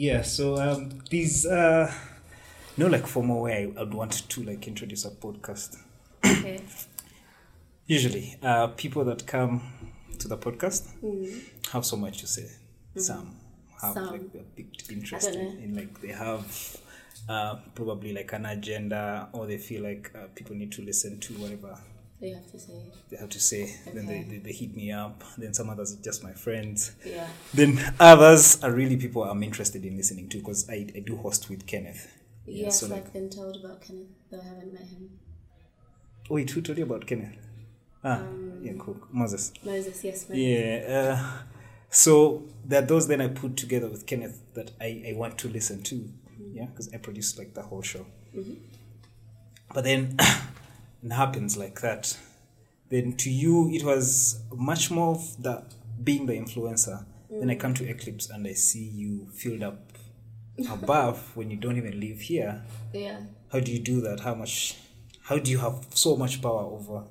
Yeah, so um, these uh, no like formal way I'd want to like introduce a podcast. Okay. Usually, uh, people that come to the podcast Mm. have so much to say. Some have Some. like a big interest in, in like they have uh, probably like an agenda or they feel like uh, people need to listen to whatever You have to say. they have to say. Then they, Okay. they, they hit me up. Then some others are just my friends. Yeah. Then others are really people I'm interested in listening to because I, I do host with Kenneth. Yeah, Yes, so, I've been told about Kenneth, though I haven't met him. Wait, who told you about Kenneth? Ah, Um, yeah, cool. Moses. Moses, yes, Moses. Yeah. Uh, so there are those then I put together with Kenneth that I, I want to listen to. Yeah, because I produced like the whole show. But then it happens like that. Then to you, it was much more of the being the influencer. Then I come to Eclipse and I see you filled up above when you don't even live here. Yeah. How do you do that? How much? How do you have so much power over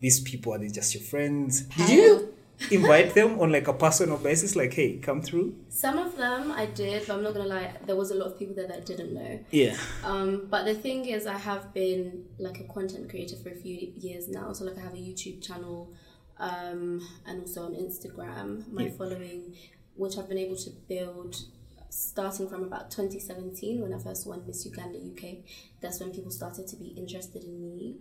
these people? Are they just your friends? Did you invite them on like a personal basis? Like, hey, come through. Some of them I did, but I'm not gonna lie, there was a lot of people there that I didn't know. Yeah. Um, but the thing is, I have been like a content creator for a few years now. So like I have a YouTube channel, um, and also on Instagram. My Yeah. following, which I've been able to build, starting from about 2017 when I first won Miss Uganda UK. That's when people started to be interested in me.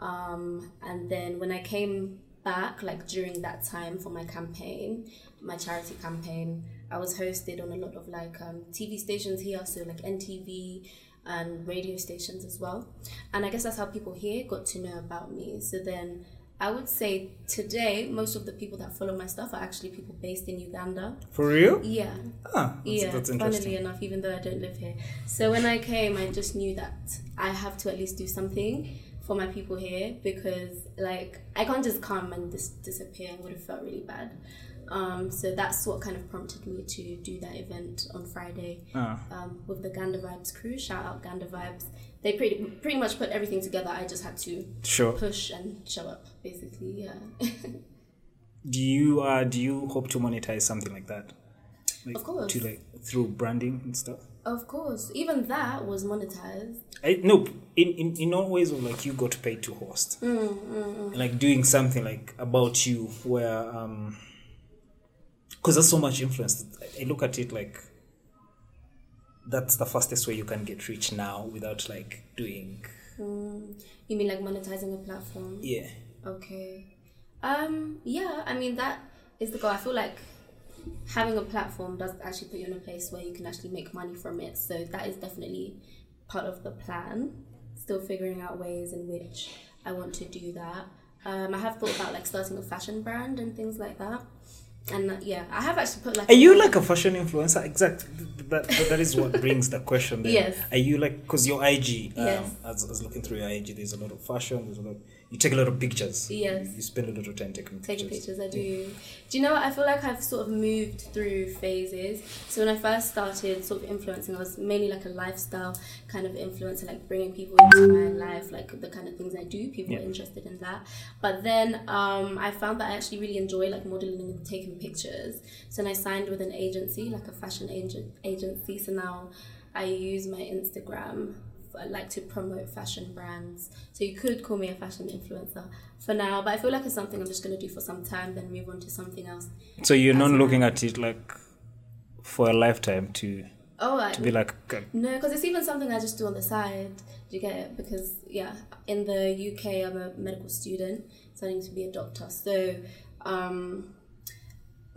Um, and then when I came back, like during that time for my campaign, my charity campaign, I was hosted on a lot of like um, TV stations here, so like NTV and radio stations as well. And I guess that's how people here got to know about me. So then I would say today, most of the people that follow my stuff are actually people based in Uganda. For real? Yeah, Ah, that's, yeah, that's funnily enough, even though I don't live here. So when I came, I just knew that I have to at least do something for my people here because, like, I can't just come and just disappear. Would have felt really bad. Um, so that's what kind of prompted me to do that event on Friday Ah. um, with the Ganda Vibes crew. Shout out Ganda Vibes. They pretty pretty much put everything together. I just had to Sure. push and show up, basically. Yeah. Do you uh do you hope to monetize something like that? Like, Of course. To like through branding and stuff. Of course, even that was monetized. I no in, in in all ways like you got paid to host. Mm, Like doing something like about you where um because there's so much influence. I look at it like that's the fastest way you can get rich now without like doing Mm, you mean like monetizing a platform? yeah. Okay. Um, yeah, I mean that is the goal. I feel like having a platform does actually put you in a place where you can actually make money from it. So that is definitely part of the plan. Still figuring out ways in which I want to do that. Um, I have thought about like starting a fashion brand and things like that. And uh, yeah, I have actually put like Are you like a fashion influencer? Exactly. That that is what brings the question. Then. Yes. Are you like because your IG? Um, Yes. As I was looking through your IG, there's a lot of fashion. There's a lot. You take a lot of pictures. Yes. You, spend a lot of time taking taking pictures. pictures. I do. Do you know what? I feel like I've sort of moved through phases. So when I first started sort of influencing, I was mainly like a lifestyle kind of influencer, like bringing people into my life, like the kind of things I do. People Yeah. are interested in that. But then um, I found that I actually really enjoy like modeling and taking pictures. So then I signed with an agency, like a fashion agent agency. So now I use my Instagram I like to promote fashion brands. So you could call me a fashion influencer for now, but I feel like it's something I'm just going to do for some time, then move on to something else. So you're not looking at it like for a lifetime to Oh, I, to be like uh, no, because it's even something I just do on the side. Do you get it? Because yeah, in the UK, I'm a medical student, studying to be a doctor. So, um,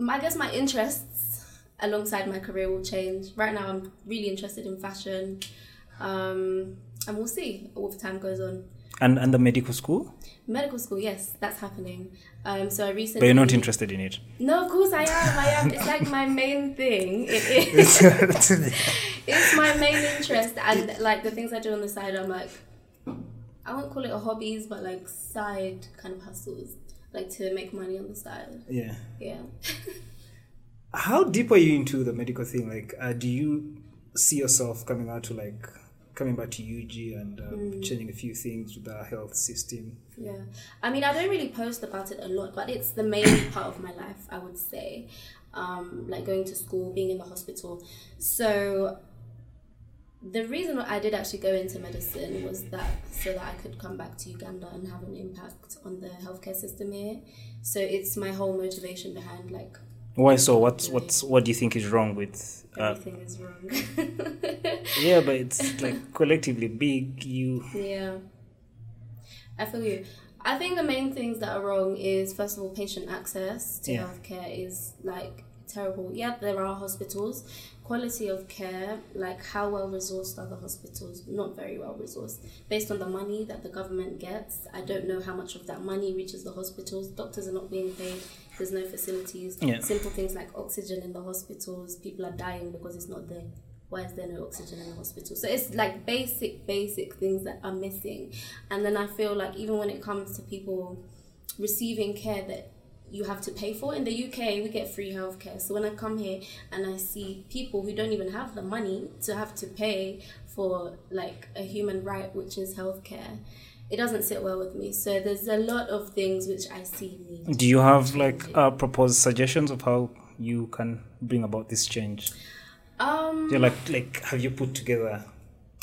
I guess my interests alongside my career will change. Right now, I'm really interested in fashion, um, and we'll see what the time goes on. and and the medical school, Medical school, yes, that's happening. Um, so I recently. but you're not interested in it. No, of course I am. I am. It's like my main thing. It is. it's my main interest, and like the things I do on the side, I'm like, I won't call it a hobbies, but like side kind of hustles, like to make money on the side. yeah. Yeah. How deep are you into the medical thing? Like, uh, do you see yourself coming out to like coming back to UG and um, Mm. changing a few things with the health system? Yeah. I mean, I don't really post about it a lot, but it's the main part of my life, I would say. um, like going to school, being in the hospital. So the reason I did actually go into medicine was that so that I could come back to Uganda and have an impact on the healthcare system here. So it's my whole motivation behind like Why so? What's what's what do you think is wrong with? Uh, everything is wrong. yeah, but it's like collectively big. You Yeah. I feel you. I think the main things that are wrong is first of all patient access to Yeah. healthcare is like terrible. Yeah, there are hospitals. Quality of care, like how well resourced are the hospitals? Not very well resourced. Based on the money that the government gets, I don't know how much of that money reaches the hospitals. Doctors are not being paid. There's no facilities. Yeah. Simple things like oxygen in the hospitals. People are dying because it's not there. Why is there no oxygen in the hospital? So it's like basic, basic things that are missing. And then I feel like even when it comes to people receiving care that you have to pay for in the UK, we get free healthcare. So when I come here and I see people who don't even have the money to have to pay for like a human right, which is healthcare, it doesn't sit well with me. So there's a lot of things which I see need. do you have like uh, proposed suggestions of how you can bring about this change? Um, Yeah, like like have you put together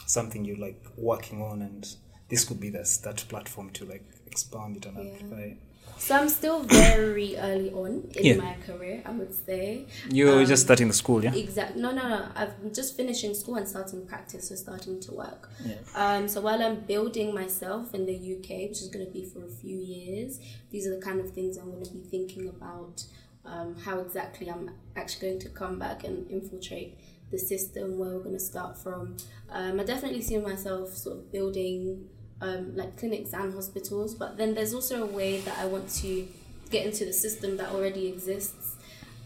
something you're like working on, and this could be the that platform to like expand it and Yeah. amplify it. So I'm still very early on in Yeah. my career, I would say. You're Um, just starting the school, yeah. Exactly. No, no, no. I'm just finishing school and starting practice, so starting to work. Yeah. Um, so while I'm building myself in the UK, which is going to be for a few years, these are the kind of things I'm going to be thinking about. Um, how exactly I'm actually going to come back and infiltrate the system, where we're going to start from. Um, I definitely see myself sort of building um, like clinics and hospitals, but then there's also a way that I want to get into the system that already exists.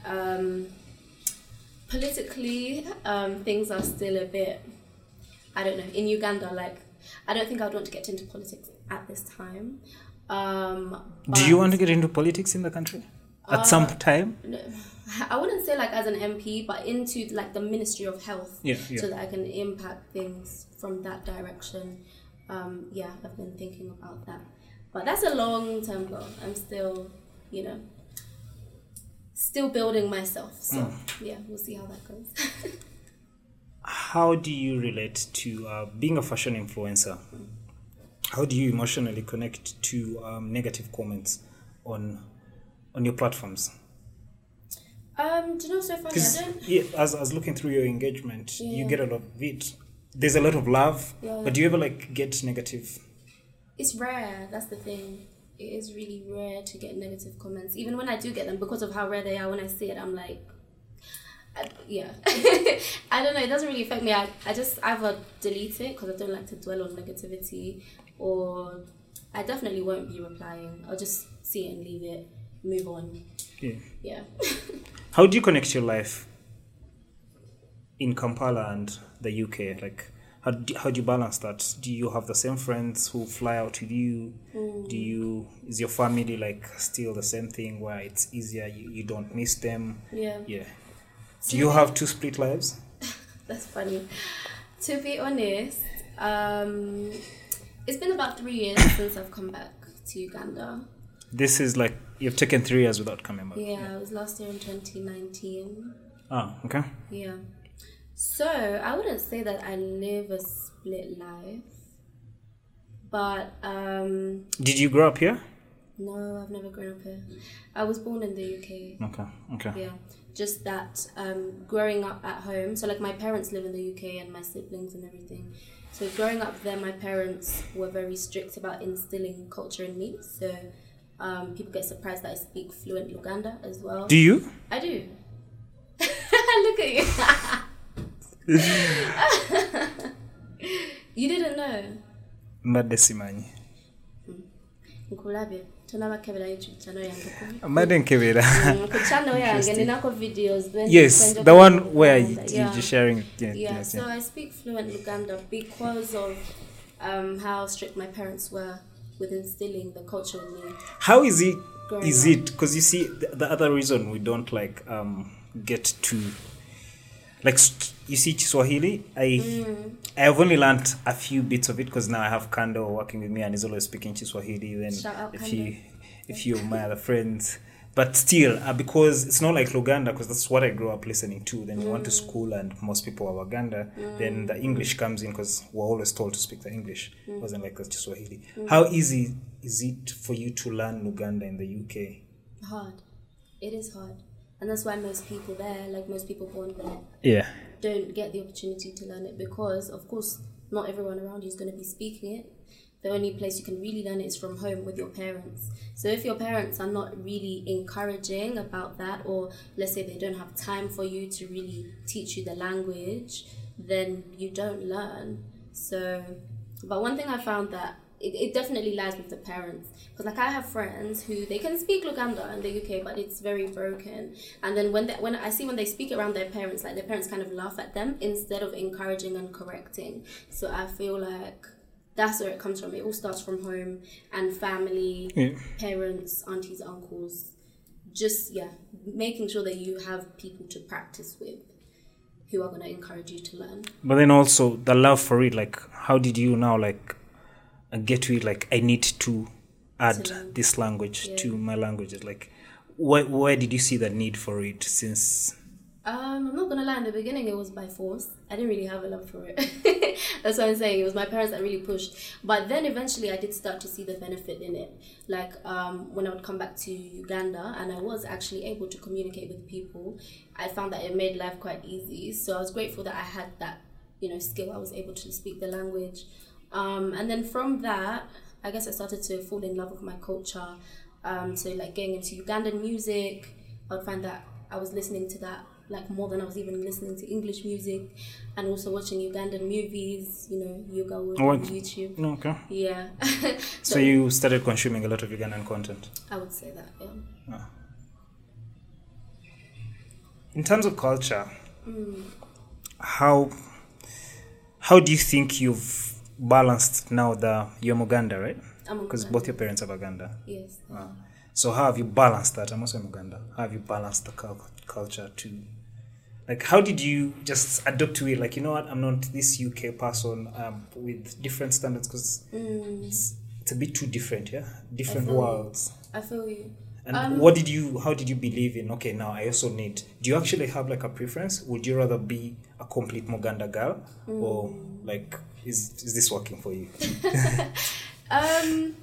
Um, politically, um, things are still a bit, I don't know, in Uganda, like, I don't think I would want to get into politics at this time. Um, Do you want to get into politics in the country at some time? no, I wouldn't say like as an MP, but into like the Ministry of Health, Yeah, yeah. so that I can impact things from that direction. Um, yeah, I've been thinking about that, but that's a long term goal. I'm still, you know, still building myself. So Mm. yeah, we'll see how that goes. How do you relate to uh, being a fashion influencer? How do you emotionally connect to um, negative comments on on your platforms? um, do you know what's so funny? I don't. yeah, as I was looking through your engagement, you get a lot of it. There's a lot of love, Yeah. but do you ever like get negative? It's rare. That's the thing. It is really rare to get negative comments. Even when I do get them, because of how rare they are, when I see it, I'm like, I, yeah. I don't know. It doesn't really affect me. I, I just either delete it because I don't like to dwell on negativity, or I definitely won't be replying. I'll just see it and leave it, move on. Yeah. Yeah. How do you connect your life in Kampala and the UK? Like, how do, how do you balance that? Do you have the same friends who fly out with you? Do you is your family like still the same thing where it's easier you, you don't miss them? Yeah. Yeah. Do you have two split lives? That's funny. To be honest, um, it's been about three years since I've come back to Uganda. This is like you've taken three years without coming back. Yeah, it was last year in 2019. Ah, okay. Yeah. So I wouldn't say that I live a split life, but um, Did you grow up here? no, I've never grown up here. I was born in the UK. Okay. Okay. Yeah, just that um, growing up at home. So like my parents live in the UK and my siblings and everything. So growing up there, my parents were very strict about instilling culture in me. So um, people get surprised that I speak fluent Luganda as well. Do you? I do. Look at you. you didn't know. Mbadde simanyi. Nkulabye. Tonabakebera YouTube channel yange. Mbadde nkebera. Mm, ku channel yange ninako videos yes, the one where you, you're just sharing. it. Yeah, Yeah, yes, so yeah. I speak fluent Luganda because of um, how strict my parents were with instilling the culture in me. How is it? Is up. it because you see the, the other reason we don't like um get to like you see Kiswahili. I Mm. I have only learnt a few bits of it because now I have Kando working with me and he's always speaking Kiswahili. Then out if Kando. you if you my other friends but still, uh, because it's not like Luganda, because that's what I grew up listening to. Then you went to school, and most people are Waganda. Then the English comes in because we're always told to speak the English. It wasn't like that's Swahili. How easy is it for you to learn Luganda in the UK? Hard. It is hard. And that's why most people there, like most people born there, Yeah. don't get the opportunity to learn it because, of course, not everyone around you is going to be speaking it. The only place you can really learn it is from home with your parents. So if your parents are not really encouraging about that, or let's say they don't have time for you to really teach you the language, then you don't learn. So, but one thing I found that it, it definitely lies with the parents. Because like I have friends who they can speak Luganda in the UK but it's very broken. And then when they, when I see when they speak around their parents like their parents kind of laugh at them instead of encouraging and correcting. So I feel like that's where it comes from. It all starts from home and family Yeah. parents aunties uncles. Just yeah making sure that you have people to practice with who are going to encourage you to learn. But then also the love for it, like how did you now like get to it? Like I need to add learn. this language Yeah. to my languages. Like where where did you see the need for it? Since Um, I'm not gonna lie. In the beginning, it was by force. I didn't really have a love for it. That's what I'm saying. It was my parents that really pushed. But then eventually, I did start to see the benefit in it. Like um, when I would come back to Uganda, and I was actually able to communicate with people. I found that it made life quite easy. So I was grateful that I had that, you know, skill. I was able to speak the language. Um, and then from that, I guess I started to fall in love with my culture. Um, so like getting into Ugandan music, I would find that I was listening to that like more than I was even listening to English music, and also watching Ugandan movies. You know, yoga Oh, on YouTube. okay, Yeah. so you started consuming a lot of Ugandan content. I would say that. Yeah. In terms of culture, Mm. how how do you think you've balanced now the you're Muganda, right? Because both your parents are Baganda. Yes. So how have you balanced that? I'm also in Uganda. How have you balanced the cul- culture to, like, how did you just adapt to it? Like, you know what? I'm not this UK person um, with different standards because Mm, it's, it's a bit too different. Yeah, different you. worlds. I feel you. And Um, what did you? How did you believe in? Okay, now I also need. Do you actually have like a preference? Would you rather be a complete Muganda girl, or Mm. like is is this working for you? Um,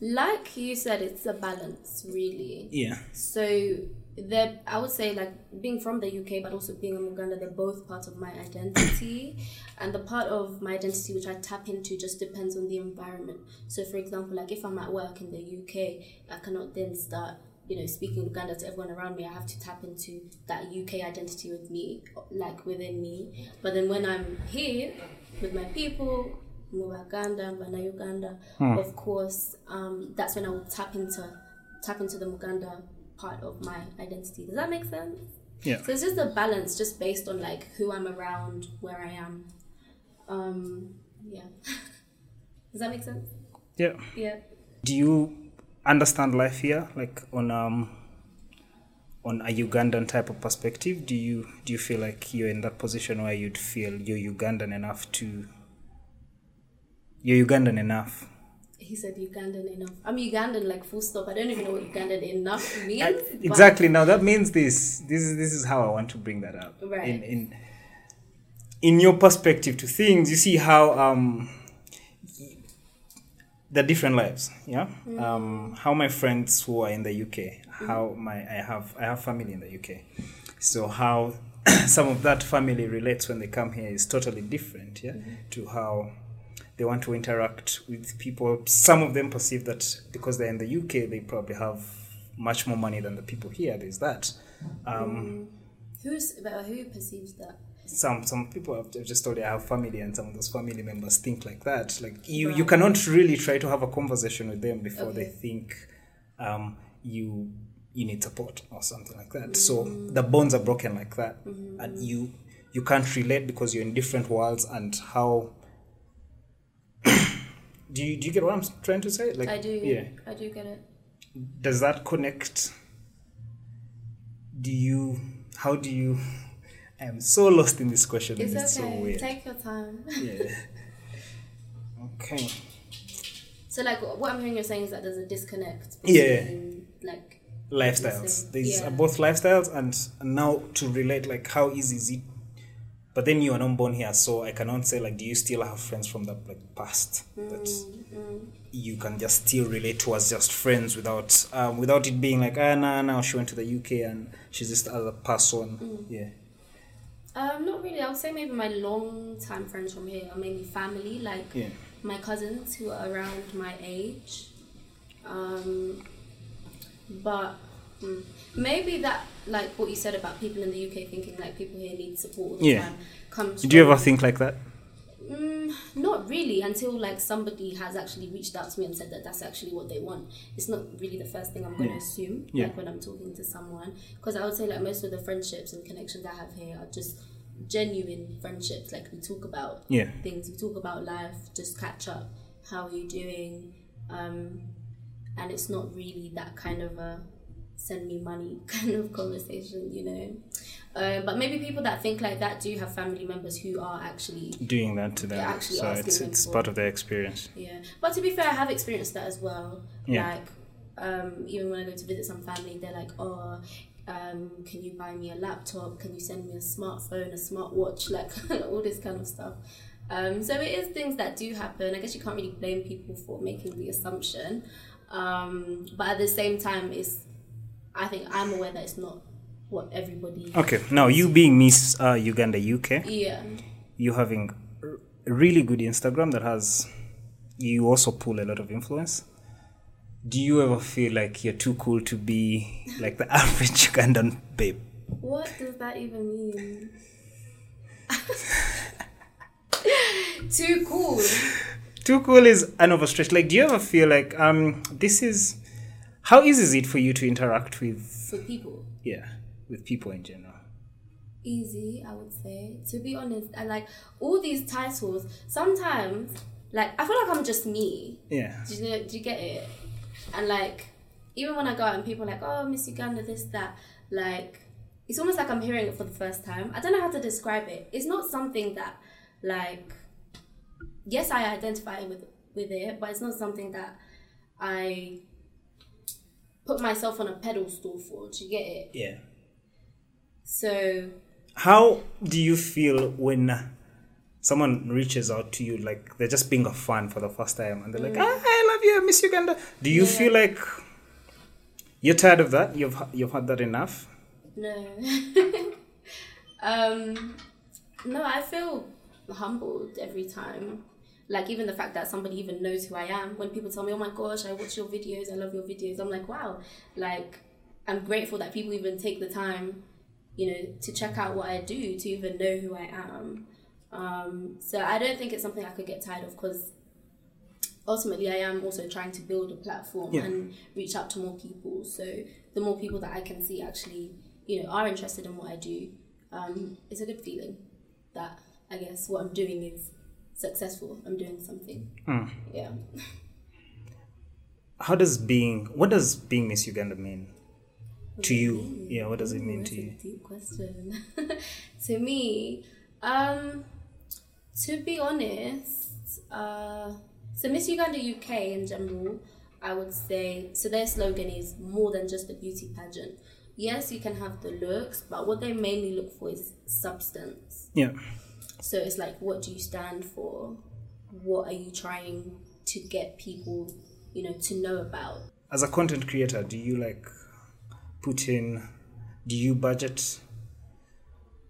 like you said, it's a balance, really. Yeah. So they're, I would say, like being from the UK, but also being in Uganda, they're both part of my identity, and the part of my identity which I tap into just depends on the environment. So, for example, like if I'm at work in the UK, I cannot then start. You know, speaking Uganda to everyone around me, I have to tap into that UK identity with me, like within me. But then when I'm here with my people, Muganda, Vana Uganda, of course, um, that's when I will tap into tap into the Muganda part of my identity. Does that make sense? Yeah. So it's just a balance, just based on like who I'm around, where I am. Um, yeah. Does that make sense? Yeah. Yeah. Do you understand life here, like on um on a Ugandan type of perspective? Do you do you feel like you're in that position where you'd feel you're Ugandan enough to you're Ugandan enough? He said Ugandan enough. I'm Ugandan, like full stop. I don't even know what Ugandan enough means. I- exactly. Now that means this. This is this is how I want to bring that up. Right. In in in your perspective to things, you see how um the different lives. Yeah. Um, how my friends who are in the UK, how my I have I have family in the UK, so how some of that family relates when they come here is totally different. Yeah. To how they want to interact with people. Some of them perceive that because they're in the UK, they probably have much more money than the people here. There's that. Um, Who's but who perceives that? Some some people have just told you I have family, and some of those family members think like that. Like you, you cannot really try to have a conversation with them before they think um, you you need support or something like that. So the bonds are broken like that, and you you can't relate because you're in different worlds and how. do you do you get what I'm trying to say? Like I do. Yeah. I do get it. Does that connect? Do you? How do you? I am so lost in this question. and It's it's so okay. weird. Take your time. yeah. Okay. So like what I'm hearing you're saying is that there's a disconnect Yeah. between like lifestyles. These Yeah. are both lifestyles, and now to relate, like how easy is it? But then you are not born here, so I cannot say like, do you still have friends from the like past that you can just still relate to as just friends without um, without it being like ah nah now she went to the UK and she's just other person. Yeah. Um, not really. I would say maybe my long time friends from here are mainly family, like Yeah. my cousins who are around my age. Um, but mm, maybe that, like what you said about people in the UK thinking like people here need support all the Yeah. time, comes. Do you ever think like that? Mm, not really until like somebody has actually reached out to me and said that that's actually what they want. It's not really the first thing I'm going to Yeah. assume Yeah. like when I'm talking to someone because I would say like most of the friendships and connections I have here are just genuine friendships. Like we talk about Yeah. things, we talk about life, just catch up. How are you doing? Um, and it's not really that kind of a send me money kind of conversation, you know. Uh, but maybe people that think like that do have family members who are actually Doing that to them, actually so it's it's part of their experience. yeah, but to be fair, I have experienced that as well. Yeah. Like, um, even when I go to visit some family, they're like, "Oh, um, can you buy me a laptop? Can you send me a smartphone, a smartwatch, like all this kind of stuff." Um, so it is things that do happen. I guess you can't really blame people for making the assumption, um, but at the same time, it's I think I'm aware that it's not what everybody. Okay, now you being Miss uh, Uganda UK, Yeah. you having r- really good Instagram that has you also pull a lot of influence. Do you ever feel like you're too cool to be like the average Ugandan babe? What does that even mean? Too cool. Too cool is an overstretch. Like, do you ever feel like um this is how easy is it for you to interact with for people. yeah with people in general? Easy, I would say. To be honest, I like all these titles. Sometimes, like I feel like I'm just me. Yeah, Do you know, do you get it? And like, even when I go out and people are like, "Oh, Miss Uganda, this, that," like, it's almost like I'm hearing it for the first time. I don't know how to describe it. It's not something that, like, yes, I identify with with it, but it's not something that I put myself on a pedestal for. Do you get it? yeah. So How do you feel when someone reaches out to you, like they're just being a fan for the first time, and they're like, ah, "I love you, I miss Uganda." Do you Yeah. feel like you're tired of that? You've you've had that enough. No. um, no, I feel humbled every time. Like even the fact that somebody even knows who I am. When people tell me, "Oh my gosh, I watch your videos. I love your videos," I'm like, "Wow!" Like I'm grateful that people even take the time, you know, to check out what I do, to even know who I am. Um, so I don't think it's something I could get tired of because ultimately I am also trying to build a platform Yeah. and reach out to more people. So the more people that I can see actually, you know, are interested in what I do, um, it's a good feeling that I guess what I'm doing is successful. I'm doing something. Hmm. Yeah. How does being what does being Miss Uganda mean to you? Yeah, what does it mean to you? deep question. to me, um, to be honest, uh, so Miss Uganda UK in general, I would say, so their slogan is more than just a beauty pageant. Yes, you can have the looks, but what they mainly look for is substance. Yeah, So it's like, what do you stand for? What are you trying to get people, you know, to know about? as a content creator, do you like put in? Do you budget?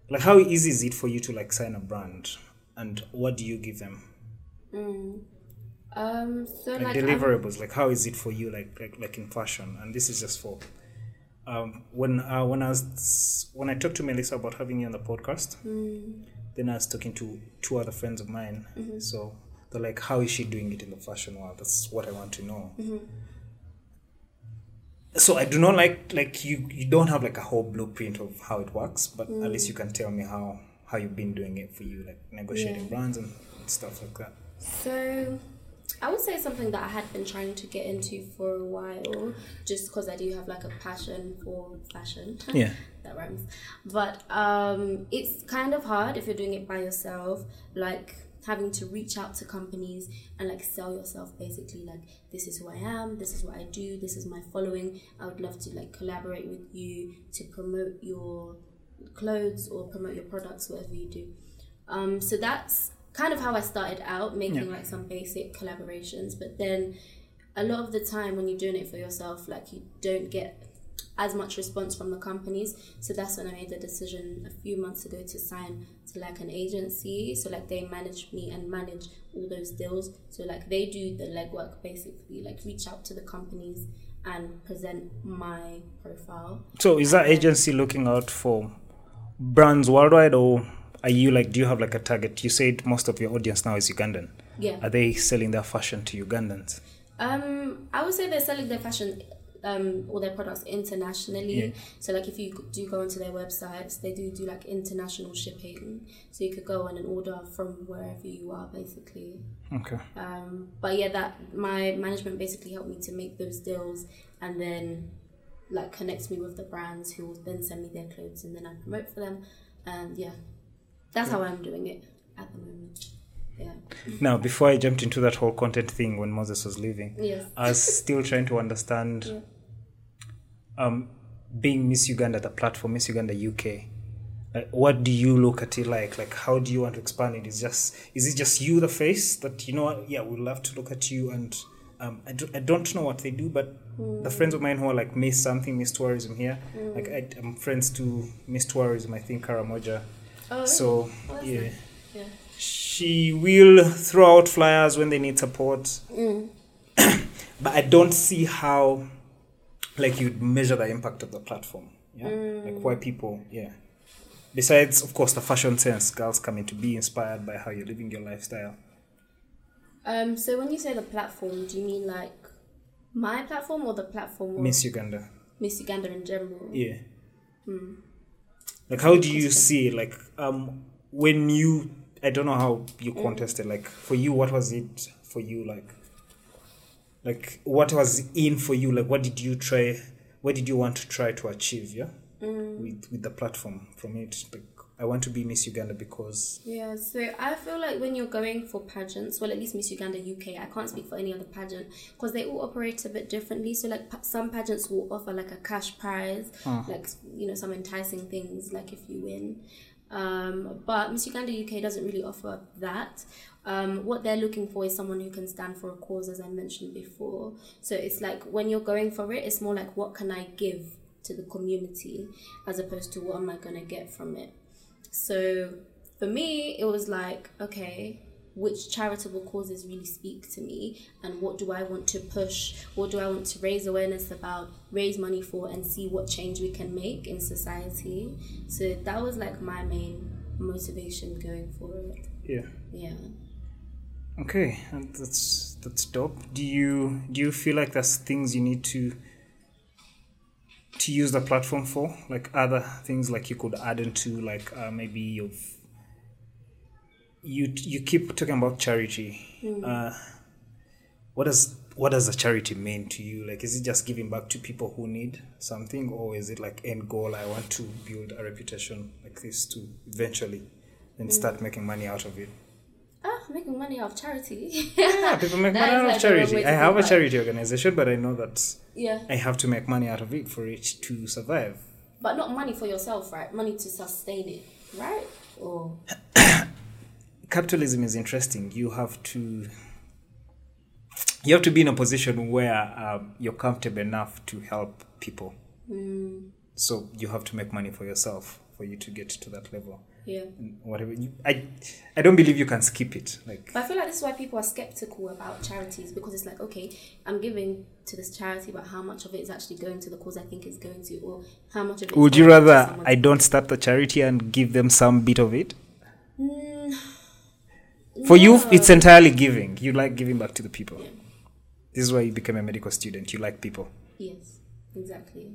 Like, how easy is it for you to like sign a brand, and what do you give them? Um, so like, like, I'm- deliverables like how is it for you like like, like in fashion? And this is just for um when uh, when i was when i talked to melissa about having you on the podcast then i was talking to two other friends of mine. So they're like how is she doing it in the fashion world? That's what i want to know so i do not like like you you don't have like a whole blueprint of how it works but at least you can tell me how how you've been doing it for you like negotiating Yeah. brands and stuff like that So, I would say something that I had been trying to get into for a while, just because I do have like a passion for fashion. Yeah. that rhymes. But um, it's kind of hard if you're doing it by yourself. Like having to reach out to companies and like sell yourself basically like this is who I am, this is what I do, this is my following. I would love to like collaborate with you to promote your clothes or promote your products, whatever you do. Um, so that's kind of how I started out, making Yeah. like some basic collaborations. But then a lot of the time when you're doing it for yourself, like you don't get as much response from the companies. So that's when I made the decision a few months ago to sign to like an agency. So like they manage me and manage all those deals. So like they do the legwork basically, like reach out to the companies and present my profile. So is that agency looking out for brands worldwide or are you like do you have like a target? You said most of your audience now is Ugandan. Yeah. Are they selling their fashion to Ugandans? Um, I would say they're selling their fashion um, or their products internationally. Yeah. So, like, if you do go onto their websites, they do do like international shipping. So you could go on and order from wherever you are, basically. Okay. Um, but yeah, that my management basically helped me to make those deals, and then like connects me with the brands who will then send me their clothes, and then I promote for them. And yeah, that's how I'm doing it at the moment. Yeah. Now, before I jumped into that whole content thing when Moses was leaving, Yes. I was still trying to understand um, being Miss Uganda, the platform, Miss Uganda UK. Like, what do you look at it like? Like, how do you want to expand it? Is just is it just you, the face, that you know? what, Yeah, we'd love to look at you, and um, I, do, I don't know what they do, but the friends of mine who are like Miss something, Miss Tourism here, like I, I'm friends to Miss Tourism, I think Karamoja. Oh, So Oh, yeah, nice. yeah. She will throw out flyers when they need support. But i don't see how like you'd measure the impact of the platform yeah? Like why people yeah. Besides of course the fashion sense girls coming to be inspired by how you're living your lifestyle. Um, so when you say the platform, do you mean like my platform or the platform miss uganda. Miss Uganda in general? yeah. Like how do you see like um when you i don't know how you mm. contested like for you what was it for you like like what was in for you? Like what did you try what did you want to try to achieve yeah? Mm. With with the platform from it like i want to be miss uganda because Yeah, so I feel like when you're going for pageants, well, at least Miss Uganda UK, I can't speak for any other pageant because they all operate a bit differently. So, like, some pageants will offer like a cash prize, ah. like, you know, some enticing things, like if you win. Um, but Miss Uganda UK doesn't really offer that. Um, what they're looking for is someone who can stand for a cause, as I mentioned before. So, it's like when you're going for it, it's more like, what can I give to the community as opposed to what am I going to get from it. So for me, it was like, okay, which charitable causes really speak to me, and what do I want to push? What do I want to raise awareness about, raise money for, and see what change we can make in society? So that was like my main motivation going for it. yeah Yeah. okay and that's that's dope do you do you feel like there's things you need to to use the platform for like other things like you could add into like uh, maybe you've you you keep talking about charity uh what does what does a charity mean to you like is it just giving back to people who need something or is it like end goal i want to build a reputation like this to eventually then start making money out of it Ah, making money out of charity. yeah, people make money out of charity. I have a charity organization, but I know that yeah. I have to make money out of it for it to survive. But not money for yourself, right? Money to sustain it, right? Or Capitalism is interesting. You have to you have to be in a position where um, you're comfortable enough to help people. Hmm. So you have to make money for yourself for you to get to that level. yeah. Whatever you, I, I don't believe you can skip it. Like But I feel like this is why people are skeptical about charities because it's like, okay, I'm giving to this charity, but how much of it is actually going to the cause I think is going to, or how much of it? would you rather I don't start the charity and give them some bit of it? Mm, For you, it's entirely giving. You like giving back to the people. Yeah. This is why you became a medical student. You like people. Yes, exactly.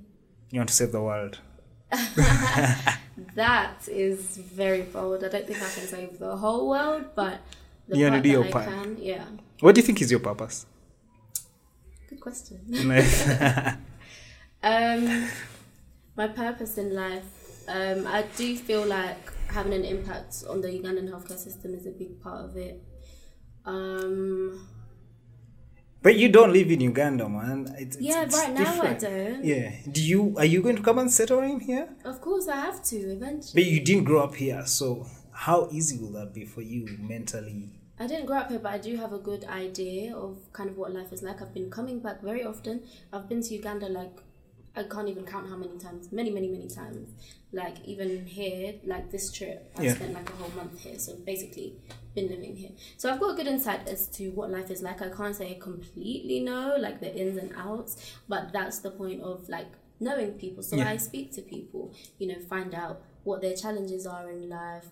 You want to save the world. That is very bold. I don't think I can save the whole world, but the You wanna part do your I part. can, yeah. What do you think is your purpose? Good question. Um, my purpose in life, um, I do feel like having an impact on the Ugandan healthcare system is a big part of it. Um, But you don't live in Uganda, man. It's, yeah, it's right now I don't. Yeah. Do you are you going to come and settle in here? Of course, I have to eventually. But you didn't grow up here, so how easy will that be for you mentally? I didn't grow up here, but I do have a good idea of kind of what life is like. I've been coming back very often. I've been to Uganda like I can't even count how many times. Many, many, many times. Like even here, like this trip, I Yeah. spent like a whole month here. So basically, been living here. So I've got a good insight as to what life is like. I can't say I completely know like the ins and outs, but that's the point of like knowing people. So Yeah. I speak to people, you know, find out what their challenges are in life.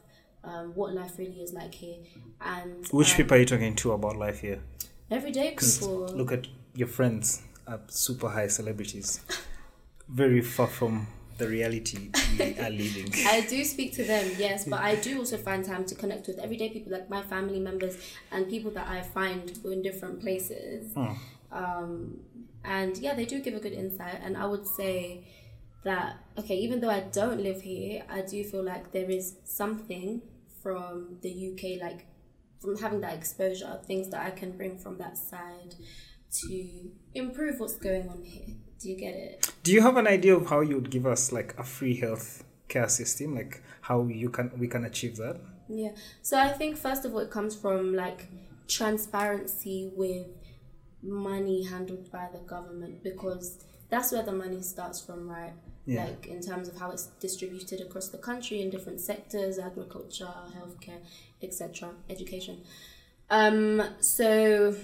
Um, what life really is like here, and Which um, people are you talking to about life here? everyday people. look at your friends are super high celebrities, very far from the reality we are living. I do speak to them, yes, but I do also find time to connect with everyday people, like my family members and people that I find in different places. Oh. Um, and yeah, they do give a good insight. And I would say that, okay, even though I don't live here, I do feel like there is something from the UK, like from having that exposure, things that I can bring from that side to improve what's going on here. Do you get it? Do you have an idea of how you would give us like a free health care system, like how you can we can achieve that? Yeah. So I think first of all it comes from like transparency with money handled by the government because that's where the money starts from, right? Yeah. Like in terms of how it's distributed across the country in different sectors, agriculture, healthcare, etc., education. Um so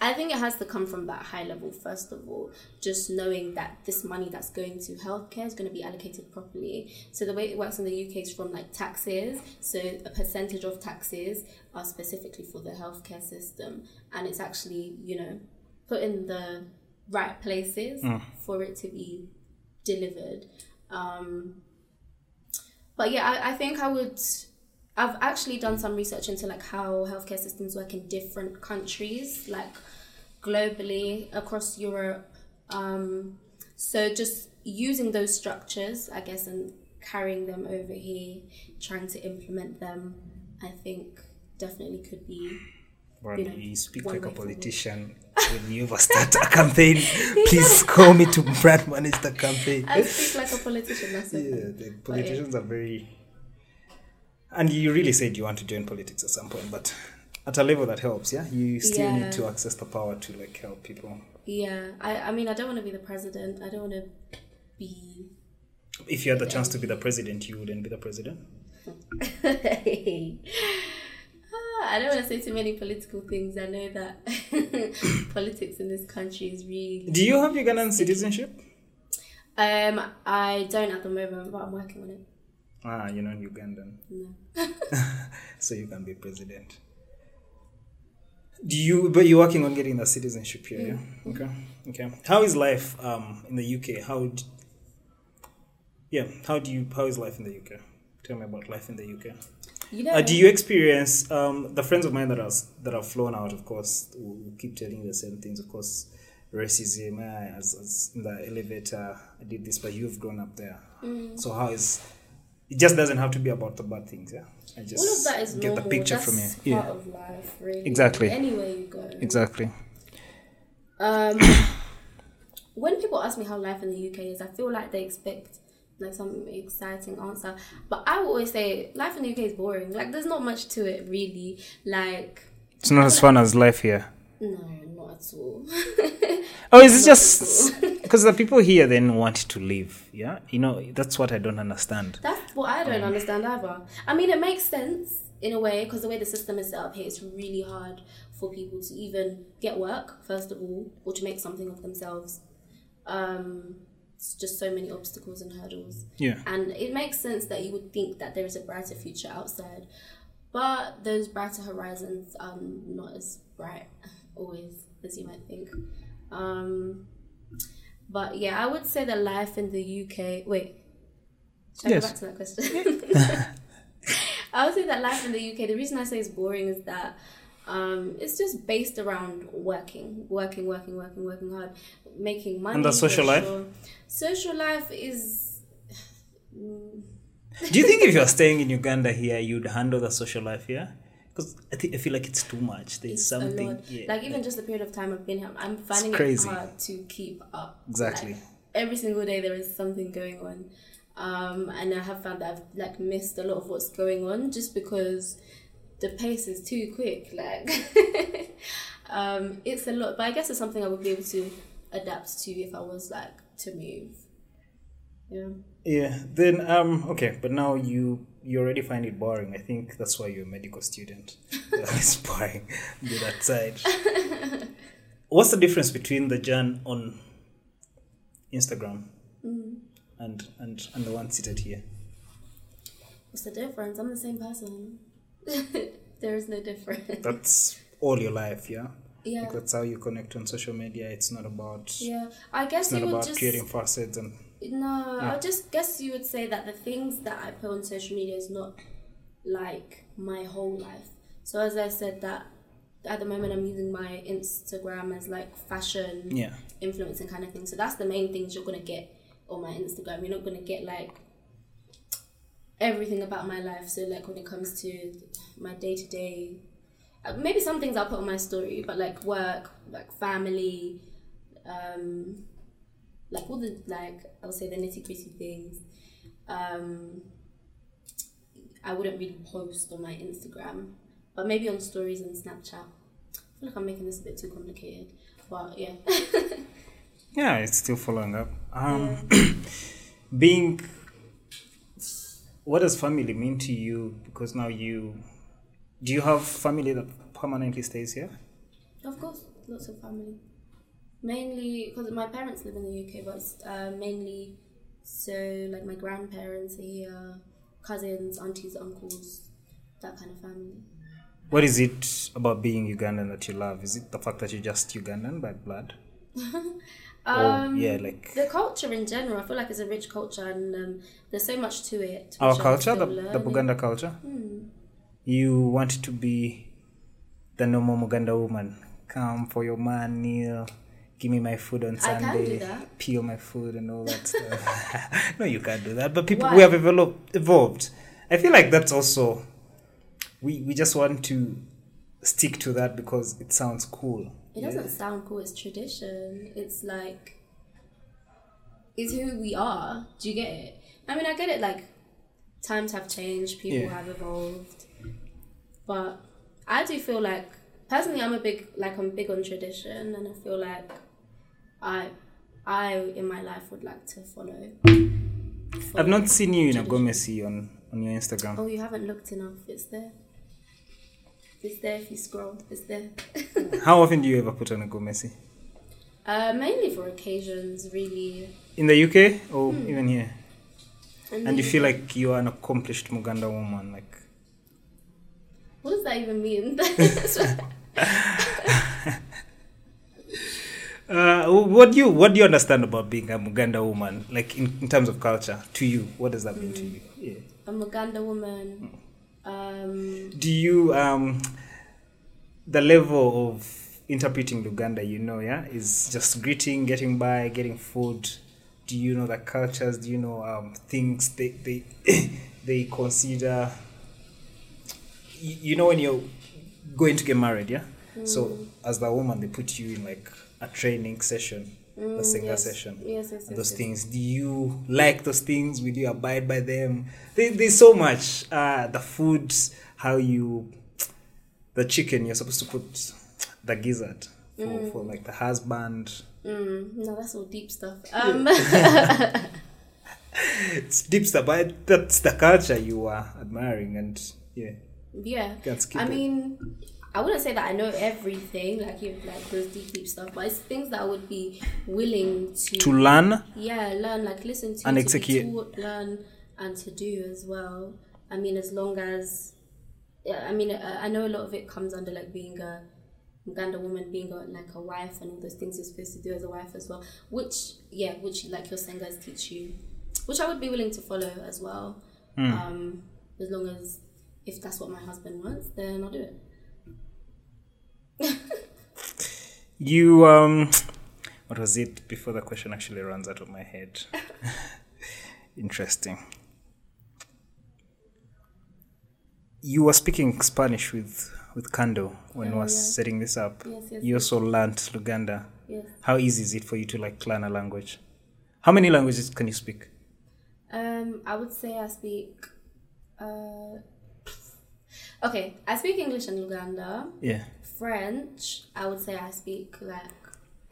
I think it has to come from that high level, first of all, just knowing that this money that's going to healthcare is going to be allocated properly. So, the way it works in the UK is from like taxes. So, a percentage of taxes are specifically for the healthcare system, and it's actually, you know, put in the right places for it to be delivered. Um, but yeah, I, I think I would. I've actually done some research into like how healthcare systems work in different countries, like globally across Europe. Um, so just using those structures, I guess, and carrying them over here, trying to implement them, I think definitely could be. Well, You know, you speak like a politician. when you ever start a campaign, please call me to brand manage the campaign. I speak like a politician. That's it. Yeah, the politicians are very. And you really said you want to join politics at some point, but at a level that helps, yeah. You still Yeah. need to access the power to like help people. Yeah, I, I mean, I don't want to be the president. I don't want to be. If you had the chance to be the president, you wouldn't be the president. Ah, I don't want to say too many political things. I know that politics in this country is really. Do you have Ugandan citizenship? Um, I don't at the moment, but I'm working on it. Ah, you're not Ugandan, No. so you can be president. Do you? But you're working on getting the citizenship here, yeah. Okay, okay. How is life um in the UK? How? d- yeah, how do you? How is life in the UK? Tell me about life in the UK. You know. Uh, do you experience um, the friends of mine that are that have flown out? Of course, will keep telling you the same things. Of course, racism. Uh, as, as in the elevator, I did this, but you've grown up there. Mm. So how is? It just doesn't have to be about the bad things. Yeah, I just all of that is get normal. the picture That's from you. part Yeah, of life, really. Exactly. Anywhere you go. exactly. Um, when people ask me how life in the UK is, I feel like they expect like some exciting answer. But I will always say life in the UK is boring. Like there's not much to it really. Like It's not as fun as life here. no, not at all. Oh, is it just because the people here then want to leave. Yeah, you know that's what I don't understand. That's what I don't understand either. I mean, it makes sense in a way because the way the system is set up here, it's really hard for people to even get work, first of all, or to make something of themselves. Um, it's just so many obstacles and hurdles. Yeah. And it makes sense that you would think that there is a brighter future outside. But those brighter horizons are not as bright always as you might think. Um, but yeah, I would say that life in the UK. Wait, should I Yes. go back to that question? I would say that life in the UK. The reason I say it's boring is that um, it's just based around working, working, working, working, working hard, making money. And the social for life? Social life is. Do you think if you're staying in Uganda here, you'd handle the social life here? Because I think I feel like it's too much. There's It's something. Yeah, like even just the period of time I've been here, I'm finding it hard to keep up. Exactly. Like, every single day there is something going on, um, and I have found that I've like missed a lot of what's going on just because the pace is too quick. Like um, it's a lot, but I guess it's something I would be able to adapt to if I was like to move. Yeah. Yeah. Then um okay, but now you you already find it boring. I think that's why you're a medical student. it's boring. Do that side. What's the difference between the Jan on Instagram mm. and and and the one seated here? What's the difference? I'm the same person. there is no difference. That's all your life, yeah. Yeah. Like that's how you connect on social media. It's not about Yeah, I guess it's not about just creating facets and no. I just guess you would say that the things that I put on social media is not like my whole life. So as I said, that at the moment I'm using my Instagram as like fashion yeah. influencing kind of thing. So that's the main things you're gonna get on my Instagram. You're not gonna get like everything about my life. So like when it comes to my day to day, maybe some things I'll put on my story, but like work, like family, um, like all the like I'll say the nitty gritty things. Um, I wouldn't really post on my Instagram, but maybe on stories and Snapchat. I feel like I'm making this a bit too complicated, but yeah. Yeah, it's still following up. Um, being, what does family mean to you? Because now you, do you have family that permanently stays here? Of course, lots of family. Mainly because my parents live in the UK, but uh, mainly so like my grandparents are here, cousins, aunties, uncles, that kind of family. What is it about being Ugandan that you love? Is it the fact that you're just Ugandan by blood? Um, yeah, like- the culture in general. I feel like it's a rich culture, and um, there's so much to it. Our culture, the, the. Buganda culture? You want to be the normal Muganda woman. Come for your man, kneel, give me my food on Sunday, peel my food and all that stuff. no, you can't do that. But people, Why? we have evolved, evolved. I feel like that's also, we, we just want to stick to that because it sounds cool. It doesn't sound cool. It's tradition. It's like it's who we are. Do you get it? I mean, I get it. Like times have changed, people Yeah. have evolved, but I do feel like personally, I'm a big like I'm big on tradition, and I feel like I I in my life would like to follow. I've not seen you in a. Gomesi on, on your Instagram. Oh, you haven't looked enough. It's there. It's there if you scroll. It's there. How often do you ever put on a Gomesi? uh, mainly for occasions, really. In the UK or even here? And, And you feel like you are an accomplished Muganda woman, like What does that even mean? Uh, what do you what do you understand about being a Muganda woman, like in, in terms of culture? To you, what does that mean to you? Yeah. I'm a Uganda woman. Um, Do you um the level of interpreting Luganda, you know, yeah, is just greeting, getting by, getting food. Do you know the cultures? Do you know um things they they they consider? You, you know when you're going to get married, yeah. So as the woman, they put you in like a training session, a Ssenga yes. session. Yes, yes, yes, those yes. things. Do you like those things? Will you abide by them? There, there's so much. Uh, the foods, how you, the chicken. You're supposed to put the gizzard for, for like the husband. mm, no, that's all deep stuff. Um, It's deep stuff, but that's the culture you are admiring, and yeah, yeah. I mean, I wouldn't say that I know everything, like you, like those deep, deep stuff, but it's things that I would be willing to, to learn. yeah, learn, like listen to, And to execute. taught, learn, and to do as well. I mean, as long as, yeah, I mean, I, know a lot of it comes under like being a Uganda woman, being a, like a wife, and all those things you're supposed to do as a wife as well. Which, yeah, which like your Ssengas teach you, which I would be willing to follow as well. Um, as long as if that's what my husband wants, then I'll do it. You um, what was it before the question actually runs out of my head? Interesting. you were speaking Spanish with with Kando when Oh, was setting this up. Yes, yes, You also learned Luganda. yes. How easy is it for you to like learn a language? How many languages can you speak? Um, I would say I speak. Uh, okay, I speak English and Luganda. Yeah. French, I would say I speak like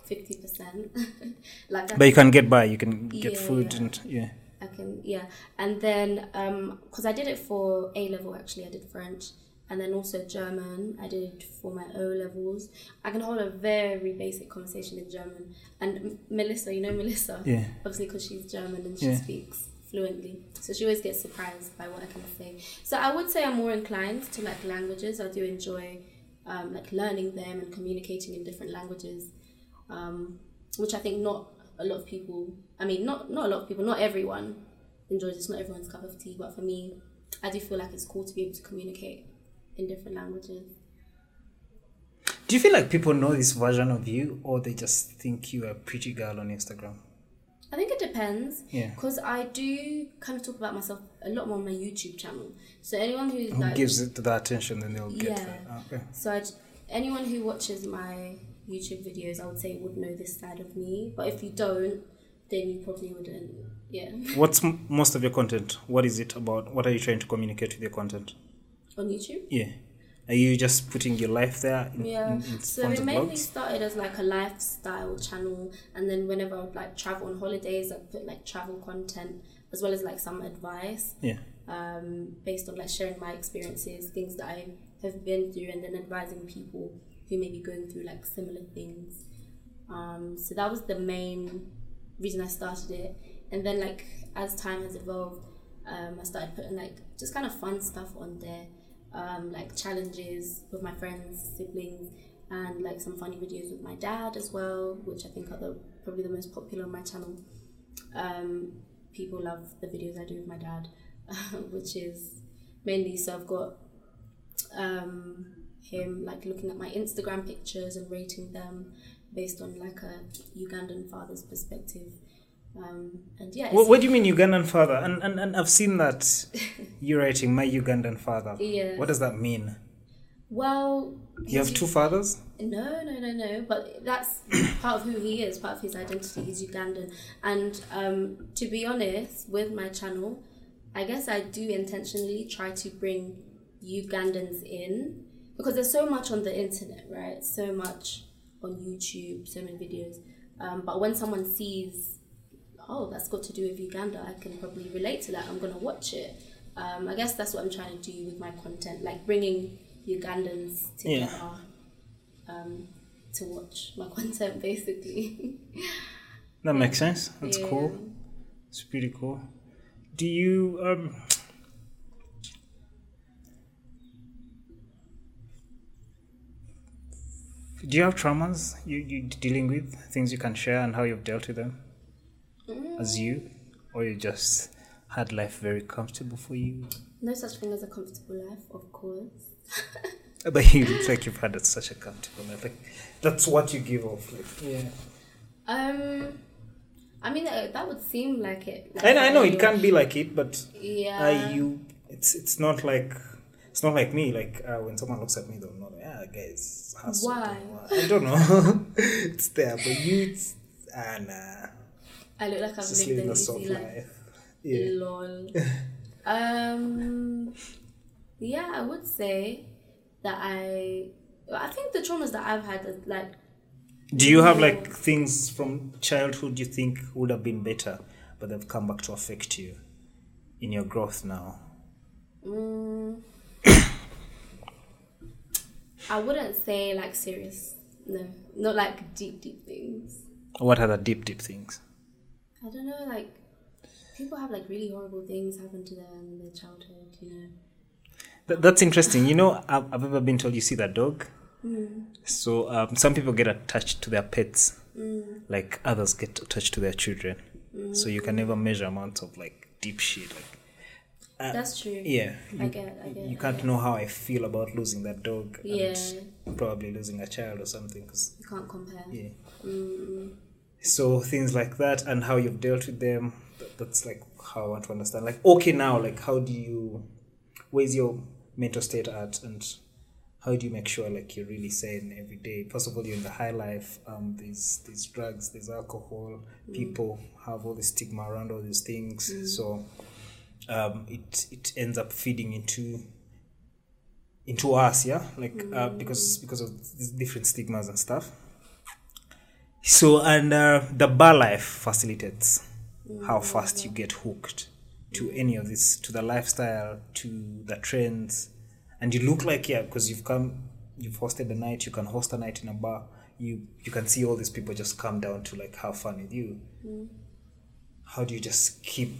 fifty percent. like I But you can get by. You can get Yeah, food yeah. and yeah. I can, yeah. And then, um, because I did it for A level actually, I did French, and then also German. I did for my O levels. I can hold a very basic conversation in German. And M- Melissa, you know Melissa, Yeah. obviously because she's German and she Yeah. speaks fluently, so she always gets surprised by what I can say. So I would say I'm more inclined to like languages. I do enjoy um, like learning them and communicating in different languages, um, which I think not a lot of people. I mean, not not a lot of people. Not everyone enjoys. It's not everyone's cup of tea. But for me, I do feel like it's cool to be able to communicate in different languages. Do you feel like people know this version of you, or they just think you are a pretty girl on Instagram? I think it depends. Yeah. Because I do kind of talk about myself a lot more on my YouTube channel. So anyone who's Who like gives it the attention, then they'll get Yeah. that. Okay. So I anyone who watches my YouTube videos, I would say would know this side of me. But if you don't, then you probably wouldn't. Yeah. What's m- most of your content? What is it about? What are you trying to communicate with your content? On YouTube. Yeah. Are you just putting your life there in, Yeah. in, in So it mainly started as like a lifestyle channel, and then whenever I would like travel on holidays, I'd put like travel content as well as like some advice. Yeah. um, based on like sharing my experiences, things that I have been through, and then advising people who may be going through like similar things. Um, so that was the main reason I started it. And then like as time has evolved, um, I started putting like just kind of fun stuff on there, um, like challenges with my friends, siblings, and like some funny videos with my dad as well, which I think are the probably the most popular on my channel. Um, people love the videos I do with my dad, which is mainly so I've got um, him like looking at my Instagram pictures and rating them based on like a Ugandan father's perspective. Um, and yeah, What, what do you mean Ugandan father? And, and and I've seen that you're writing my Ugandan father. Yeah. What does that mean? well, You have two fathers? No, no, no, no. But that's part of who he is, part of his identity. He's Ugandan. And um, to be honest, with my channel, I guess I do intentionally try to bring Ugandans in because there's so much on the internet, right? So much on YouTube, so many videos. Um, but when someone sees, oh, that's got to do with Uganda, I can probably relate to that. I'm going to watch it. Um, I guess that's what I'm trying to do with my content, like bringing Ugandans Yeah. together um, to watch my content, basically. That makes sense. That's Yeah. cool. It's pretty cool. Do you um do you have traumas you you dealing with things you can share and how you've dealt with them as you or you just had life very comfortable for you No such thing as a comfortable life, of course. but you look like you've had such a comfortable life like that's what you give off like yeah Um, I mean, uh, that would seem like it. Like I, know- I know it you- can be like it but Yeah. uh, you it's it's not like it's not like me like uh, when someone looks at me they'll know yeah guys hustle, Why? i don't know it's there but you it's uh, nah I look like I've just lived living an a easy soft life. life yeah Lol. um, yeah, I would say that I. I think the traumas that I've had, is like, do you have like things from childhood you think would have been better but they've come back to affect you in your growth now mm, I wouldn't say like serious. No, not like deep, deep things. what are the deep deep things I don't know, like people have like really horrible things happen to them in their childhood, you know. Th- that's interesting you know I've, I've ever been told you see that dog so um, some people get attached to their pets like others get attached to their children so you can never measure amounts of like deep shit like That's true. yeah I get, I get. you can't get. know how i feel about losing that dog Yeah. and probably losing a child or something 'cause- You can't compare. yeah Mm, so things like that and how you've dealt with them th- that's like how i want to understand. Like okay now like how do you where's your mental state at and how do you make sure like you're really sane every day? First of all you're in the high life um there's there's drugs there's alcohol people have all the stigma around all these things. So um it it ends up feeding into into us yeah? Like uh, because because of these different stigmas and stuff so and uh, the bar life facilitates how fast you get hooked to any of this to the lifestyle to the trends. And you look like yeah because you've come you've hosted a night you can host a night in a bar. You you can see all these people just come down to like have fun with you. How do you just keep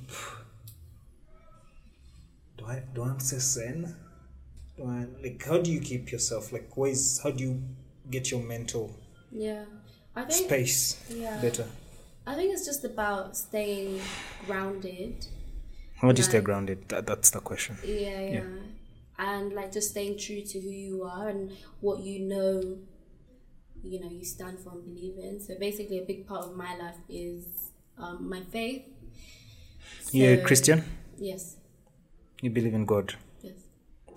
do i do i want to say zen do i like how do you keep yourself like ways how do you get your mental Yeah. I think space yeah. better I think it's just about staying grounded. how do you stay grounded that, that's the question Yeah, yeah. And like just staying true to who you are and what you know you know you stand for and believe in. So basically a big part of my life is um, my faith. you're a christian Yes. you believe in god Yes.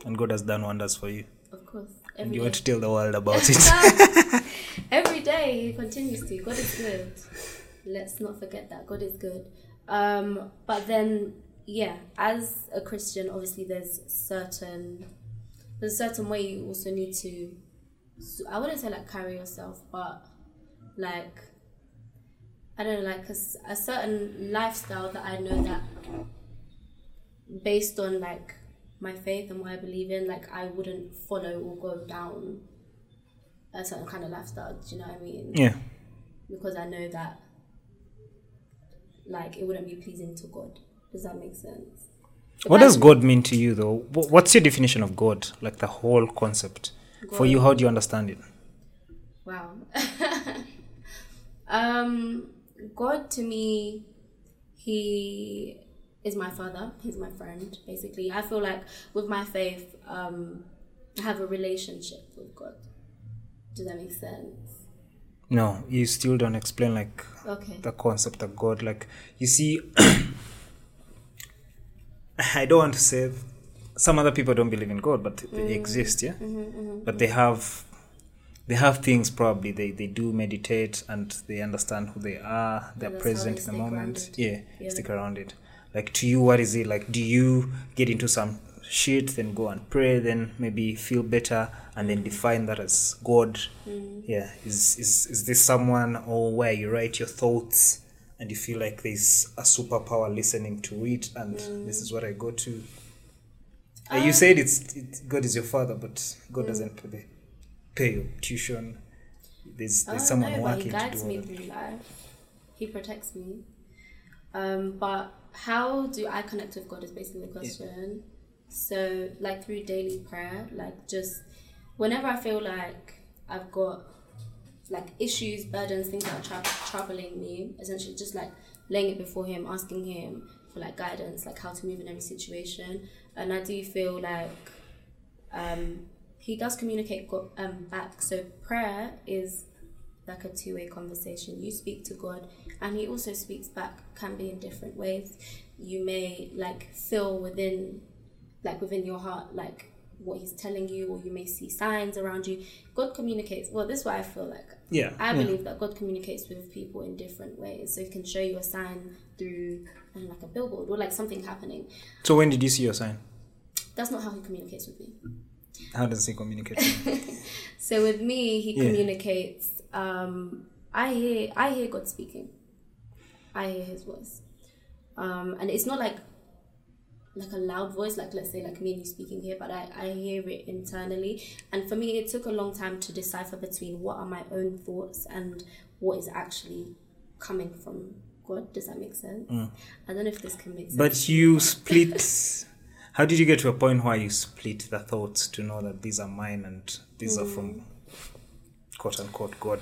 and god has done wonders for you Of course. And you day. want to tell the world about it Every day he continues to. God is good. Let's not forget that. God is good. Um, but then yeah, as a Christian, obviously there's certain there's a certain way you also need to I wouldn't say like carry yourself, but like I don't know, like a, a certain lifestyle that I know that based on like my faith and what I believe in, like I wouldn't follow or go down a certain kind of lifestyle. Do you know what I mean? yeah Because I know that like it wouldn't be pleasing to God. Does that make sense? What does god mean to you though what's your definition of god like the whole concept for you how do you understand it Wow. um, God to me, He is my father. He's my friend. Basically, I feel like with my faith, um, I have a relationship with God. Does that make sense? no you still don't explain like Okay. the concept of god like you see i don't want to say some other people don't believe in god but they mm. exist yeah mm-hmm, mm-hmm, but mm-hmm. they have they have things probably they they do meditate and they understand who they are they're how present in the moment grounded. yeah, Yeah. stick around it like to you what is it? Like do you get into some shit then go and pray then maybe feel better and then define that as god? Yeah. Is is is this someone or where you write your thoughts and you feel like there's a superpower listening to it and this is what i go to? Uh, you said it's it, god is your father but god doesn't pay, pay your tuition. There's there's Oh, someone no, working he guides me through life. He protects me. Um, but how do I connect with God is basically the question. So, like through daily prayer, like just whenever I feel like I've got like issues, burdens, things that are tra- troubling me, essentially just like laying it before Him, asking Him for like guidance, like how to move in every situation. And I do feel like um, He does communicate go- um, back. So prayer is like a two-way conversation. You speak to God, and He also speaks back. Can be in different ways. You may like feel within, like within your heart, like what He's telling you, or you may see signs around you. God communicates. Well, this is what I feel like. yeah I yeah. believe that God communicates with people in different ways. So He can show you a sign through know, like a billboard or like something happening. so when did you see your sign That's not how He communicates with me. how does he communicate? So with me, he Yeah. communicates. Um, I hear, I hear God speaking. I hear His voice, um, and it's not like like a loud voice, like let's say like me and you speaking here, but I, I hear it internally. And for me, it took a long time to decipher between what are my own thoughts and what is actually coming from God. Does that make sense? I don't know if this can make sense. Mm. But you split. How did you get to a point where you split the thoughts to know that these are mine and these are from quote unquote God?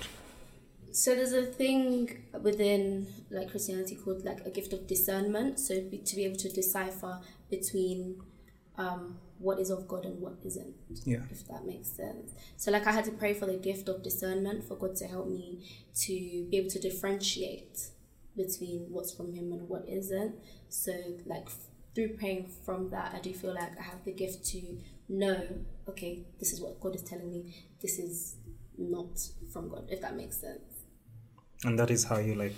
So there's a thing within like Christianity called like a gift of discernment. So be, to be able to decipher between um, what is of God and what isn't, Yeah. if that makes sense. So like I had to pray for the gift of discernment for God to help me to be able to differentiate between what's from Him and what isn't. So like through praying from that, I do feel like I have the gift to know, okay, this is what God is telling me. This is not from God, if that makes sense. And that is how you like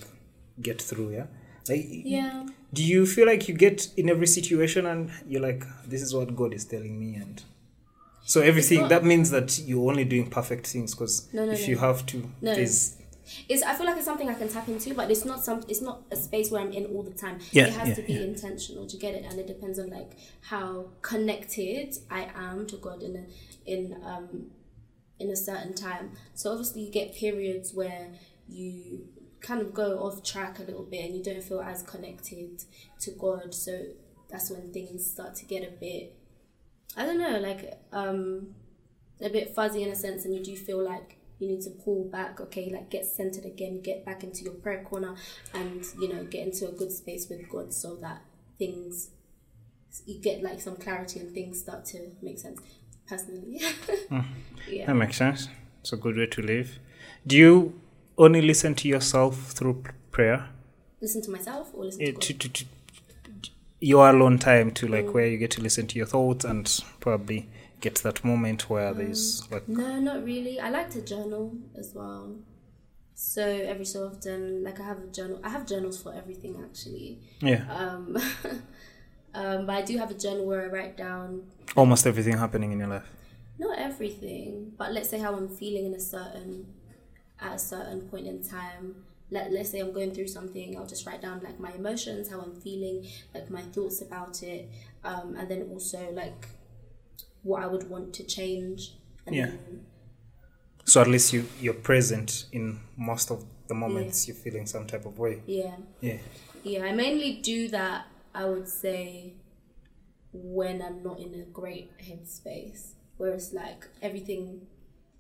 get through, yeah? Like, Yeah. do you feel like you get in every situation and you're like, this is what God is telling me? And so everything, that means that you're only doing perfect things because No, no, if no. you have to, No. there's. It's I feel like it's something I can tap into, but it's not some it's not a space where I'm in all the time. Yeah, it has yeah, to be yeah. intentional to get it and it depends on like how connected I am to God in a in um in a certain time. So obviously you get periods where you kind of go off track a little bit and you don't feel as connected to God. So that's when things start to get a bit I don't know, like um a bit fuzzy in a sense and you do feel like you need to pull back, okay, like get centered again, get back into your prayer corner and, you know, get into a good space with God so that things you get like some clarity and things start to make sense. Personally. yeah. That makes sense. It's a good way to live. Do you only listen to yourself through prayer? Listen to myself or listen Eh, to God. to, to, to your alone time to Mm. like where you get to listen to your thoughts and probably get to that moment where Mm. there's like No, not really. I like to journal as well. So every so often, like I have a journal. I have journals for everything actually. yeah Um, um, but I do have a journal where I write down almost everything happening in your life. not everything, but let's say how I'm feeling in a certain at a certain point in time. Let let's say I'm going through something, I'll just write down like my emotions, how I'm feeling, like my thoughts about it, um, and then also like what I would want to change. And Yeah. then- So at least you you're present in most of the moments you're feeling some type of way. yeah. Yeah. Yeah, I mainly do that. I would say when I'm not in a great headspace, where it's like everything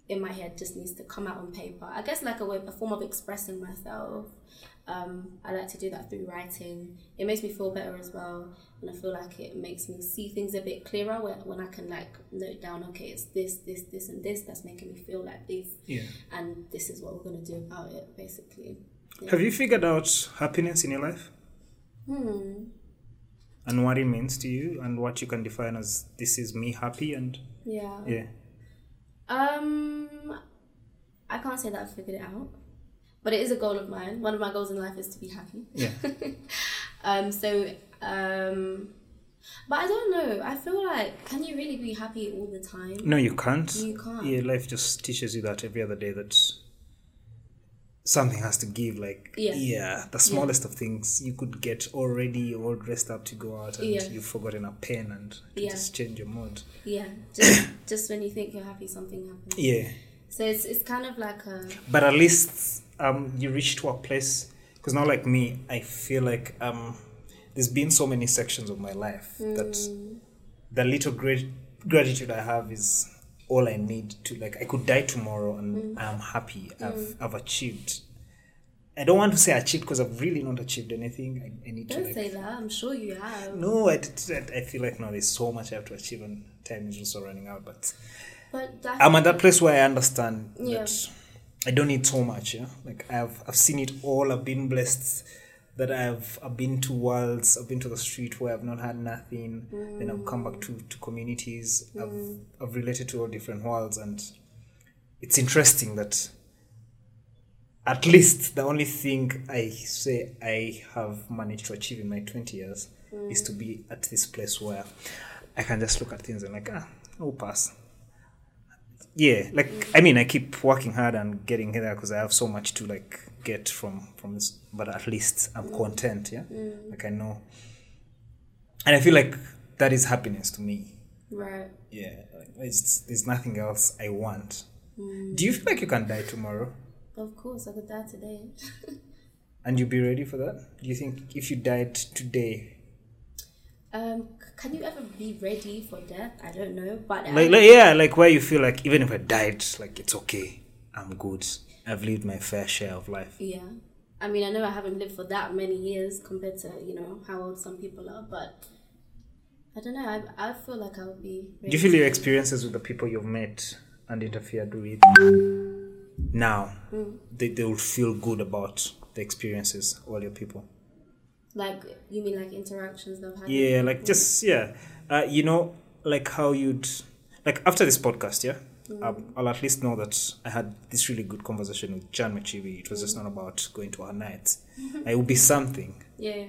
in my head just needs to come out on paper. I guess like a way, a form of expressing myself. Um, I like to do that through writing. It makes me feel better as well, and I feel like it makes me see things a bit clearer when, when I can like note down, okay, it's this, this, this, and this that's making me feel like this, Yeah. and this is what we're gonna do about it, basically. Yeah. Have you figured out happiness in your life Hmm. and what it means to you and what you can define as this is me happy and Yeah. yeah. Um, I can't say that I've figured it out, but it is a goal of mine. One of my goals in life is to be happy. Yeah. Um, so, um, but I don't know. I feel like, can you really be happy all the time? No, you can't. You can't. Yeah, life just teaches you that every other day that something has to give. Like, Yeah. the smallest of things you could get already all dressed up to go out and Yeah. you've forgotten a pen and Yeah. just change your mood. Yeah, just just when you think you're happy, something happens. Yeah. So it's it's kind of like a But at least um, you reach to a place because now, like me, I feel like um, there's been so many sections of my life that the little great gratitude I have is all I need to like. I could die tomorrow and mm. I'm happy. I've mm. I've achieved. I don't want to say achieved because I've really not achieved anything. I, I need to don't like. say that. I'm sure you have. No, I, I feel like no, there's so much I have to achieve and time is also running out. But But that, I'm at that place where I understand Yeah. that I don't need so much. Yeah, like I've I've seen it all. I've been blessed that I've I've been to worlds. I've been to the street where I've not had nothing. Then I've come back to to communities. I've I've related to all different worlds, and it's interesting that at least the only thing I say I have managed to achieve in my twenty years is to be at this place where I can just look at things and like ah, I'll pass yeah like i mean i keep working hard and getting there because i have so much to like get from from this but at least i'm content yeah? Like i know. And i feel like that is happiness to me. Right. yeah like, it's, there's nothing else i want. Do you feel like you can die tomorrow? Of course, I could die today. and you be ready for that? Do you think if you died today? Um, can you ever be ready for death? I don't know, but I- like, like yeah like where you feel like even if i died like it's okay. I'm good i've lived my fair share of life Yeah. I mean, I know I haven't lived for that many years compared to, you know, how old some people are, but I don't know. I, I feel like I would be. Do you feel your experiences with the people you've met and interfered with now, they, they will feel good about the experiences, all your people? Like you mean like interactions they've had? Yeah, like people? just yeah, uh, you know, like how you'd like after this podcast, yeah. Um, I'll at least know that I had this really good conversation with Jan Machivi. It was just not about going to our nights. It would be something. yeah.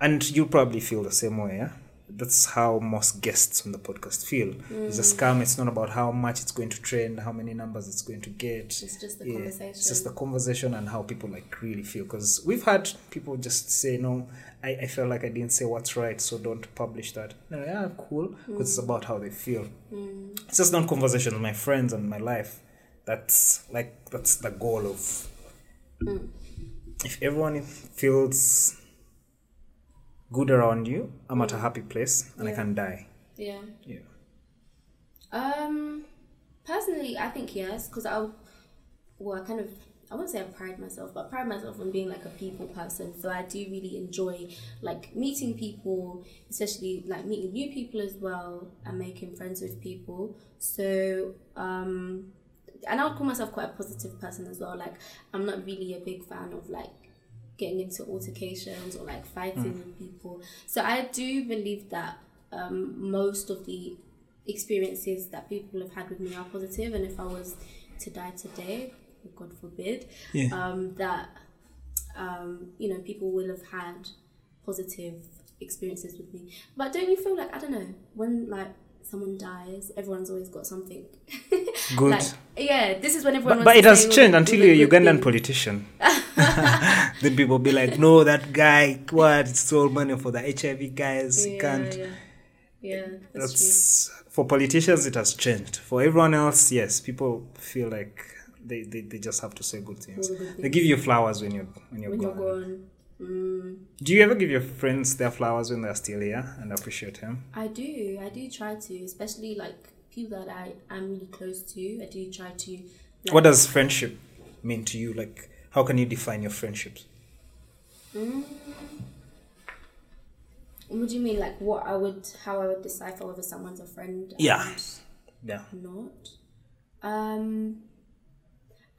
And you probably feel the same way, yeah? That's how most guests on the podcast feel. It's a mm. scam. It's not about how much it's going to trend, how many numbers it's going to get. It's just the Yeah, conversation. It's just the conversation and how people like really feel. Because we've had people just say, no, I, I felt like I didn't say what's right, so don't publish that. No, yeah, cool. Because it's mm. about how they feel. Mm. It's just not conversation with my friends and my life. That's like, that's the goal of. If everyone feels good around you, I'm at a happy place and I can die. yeah. Yeah. Um, personally, I think yes, because I, well, I kind of, I wouldn't say I pride myself, but I pride myself on being like a people person. So I do really enjoy like meeting people, especially like meeting new people as well, and making friends with people. So, um, and I would call myself quite a positive person as well. Like, I'm not really a big fan of like getting into altercations or like fighting with people. So I do believe that um, most of the experiences that people have had with me are positive, and if I was to die today, God forbid, Yeah. um, that um, you know people will have had positive experiences with me. But don't you feel like I don't know when like someone dies, everyone's always got something Good. like, yeah, this is when everyone. But, but it has changed oh, the- until all you're a Ugandan things. politician. then people be like, no, that guy, what, stole money for the HIV guys. Yeah, can't. yeah, yeah. That's, That's for politicians, it has changed. For everyone else, yes, people feel like they, they, they just have to say good things. Good They give you flowers when you're when you're. When you're gone. Mm, Do you ever give your friends their flowers when they're still here and appreciate them? I do. I do try to, especially like people that I am really close to. I do try to. Like, What does friendship mean to you? Like, how can you define your friendships? Mm, what do you mean? Like what I would, how I would decipher whether someone's a friend? Yeah. Yeah. Not. Um,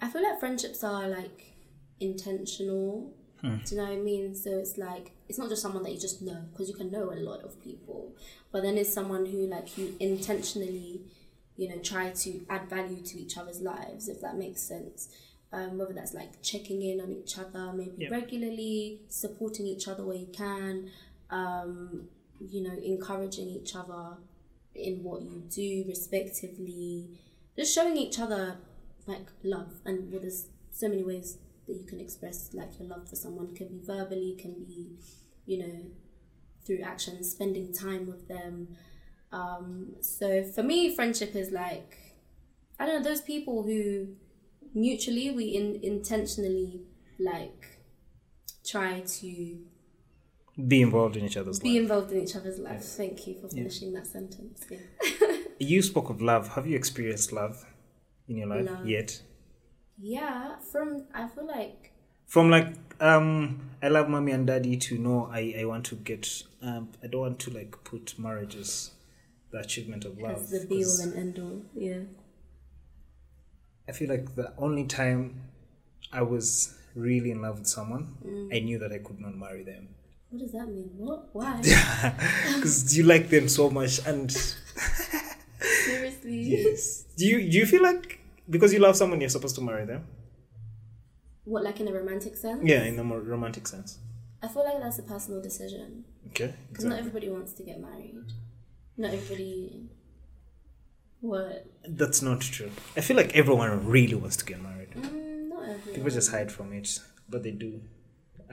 I feel like friendships are like intentional. Hmm. Do you know what I mean? So it's like it's not just someone that you just know because you can know a lot of people, but then it's someone who like you intentionally, you know, try to add value to each other's lives if that makes sense. Um, whether that's like checking in on each other, maybe Yeah. regularly supporting each other where you can, um, you know, encouraging each other in what you do respectively just showing each other like love and well, there's so many ways that you can express like your love for someone can be verbally can be you know through action spending time with them um so for me friendship is like i don't know those people who mutually we in, intentionally like try to Be involved in each other's be life. involved in each other's lives thank you for finishing that sentence yeah. You spoke of love. Have you experienced love in your life Love. yet? Yeah, from I feel like From like, um, I love mommy and daddy to know I, I want to get, um, I don't want to like put marriage as the achievement of love. as the be all and end all. Yeah. I feel like the only time I was really in love with someone, Mm. I knew that I could not marry them. What does that mean? What? Why? Because you like them so much and Seriously? yes. Do you do you feel like because you love someone you're supposed to marry them? What, like in a romantic sense? Yeah, in a more romantic sense. I feel like that's a personal decision Okay. because not everybody wants to get married. Not everybody. What? That's not true. I feel like everyone really wants to get married. Mm, not everyone. People just hide from it, but they do.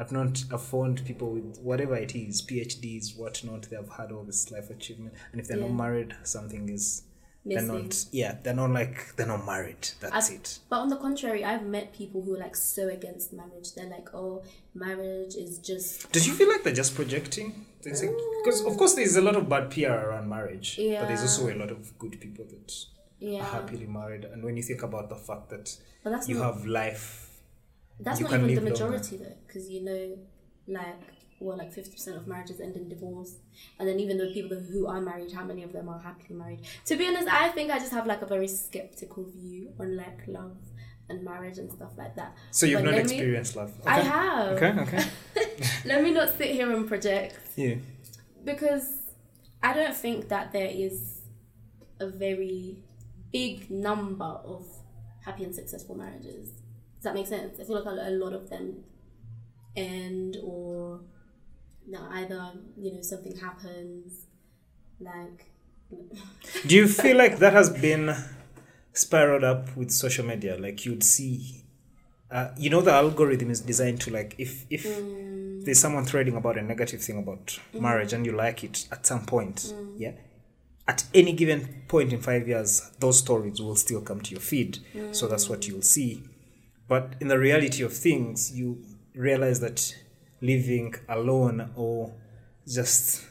I've not I've found people with whatever it is, PhDs, whatnot, they have had all this life achievement. And if they're not married, something is they're not yeah, they're not like they're not married. That's I've- it. But on the contrary, I've met people who are like so against marriage. They're like, oh, marriage is just. Did you feel like they're just projecting? Because mm. of course there's a lot of bad PR around marriage, but there's also a lot of good people that Yeah. are happily married. And when you think about the fact that you not have life, That's not even the live longer. majority though, because you know, like, well, like fifty percent of marriages end in divorce, and then even the people who are married, how many of them are happily married? To be honest, I think I just have like a very skeptical view on like love and marriage and stuff like that. so you've But not me- experienced love. I have. Okay, okay. let me not sit here and project Yeah. because I don't think that there is a very big number of happy and successful marriages. Does that make sense? I feel like a lot of them end or no, either you know something happens, like Do you feel like that has been spiraled up with social media? Like you'd see, uh, you know, the algorithm is designed to like if if mm. there's someone threading about a negative thing about mm-hmm. marriage and you like it at some point, mm. yeah. At any given point in five years, those stories will still come to your feed. So that's what mm. you'll see. But in the reality of things, you realize that living alone or just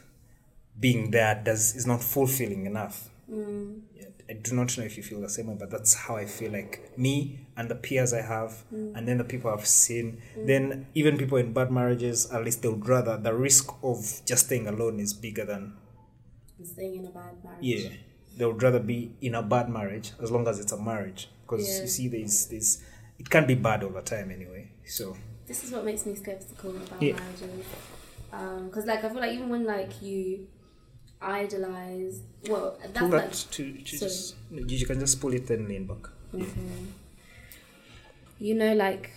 being there does is not fulfilling enough. Mm. Yeah, I do not know if you feel the same way, but that's how I feel like me and the peers I have, mm. and then the people I've seen. Mm. Then even people in bad marriages, at least they would rather the risk of just staying alone is bigger than staying in a bad marriage. yeah. They would rather be in a bad marriage as long as it's a marriage, because Yeah. you see, there's there's it can't be bad all the time anyway. So this is what makes me skeptical about Yeah. marriages because like i feel like even when like you idolize well that's pull like that to, just you can just pull it and lean back. Yeah. you know like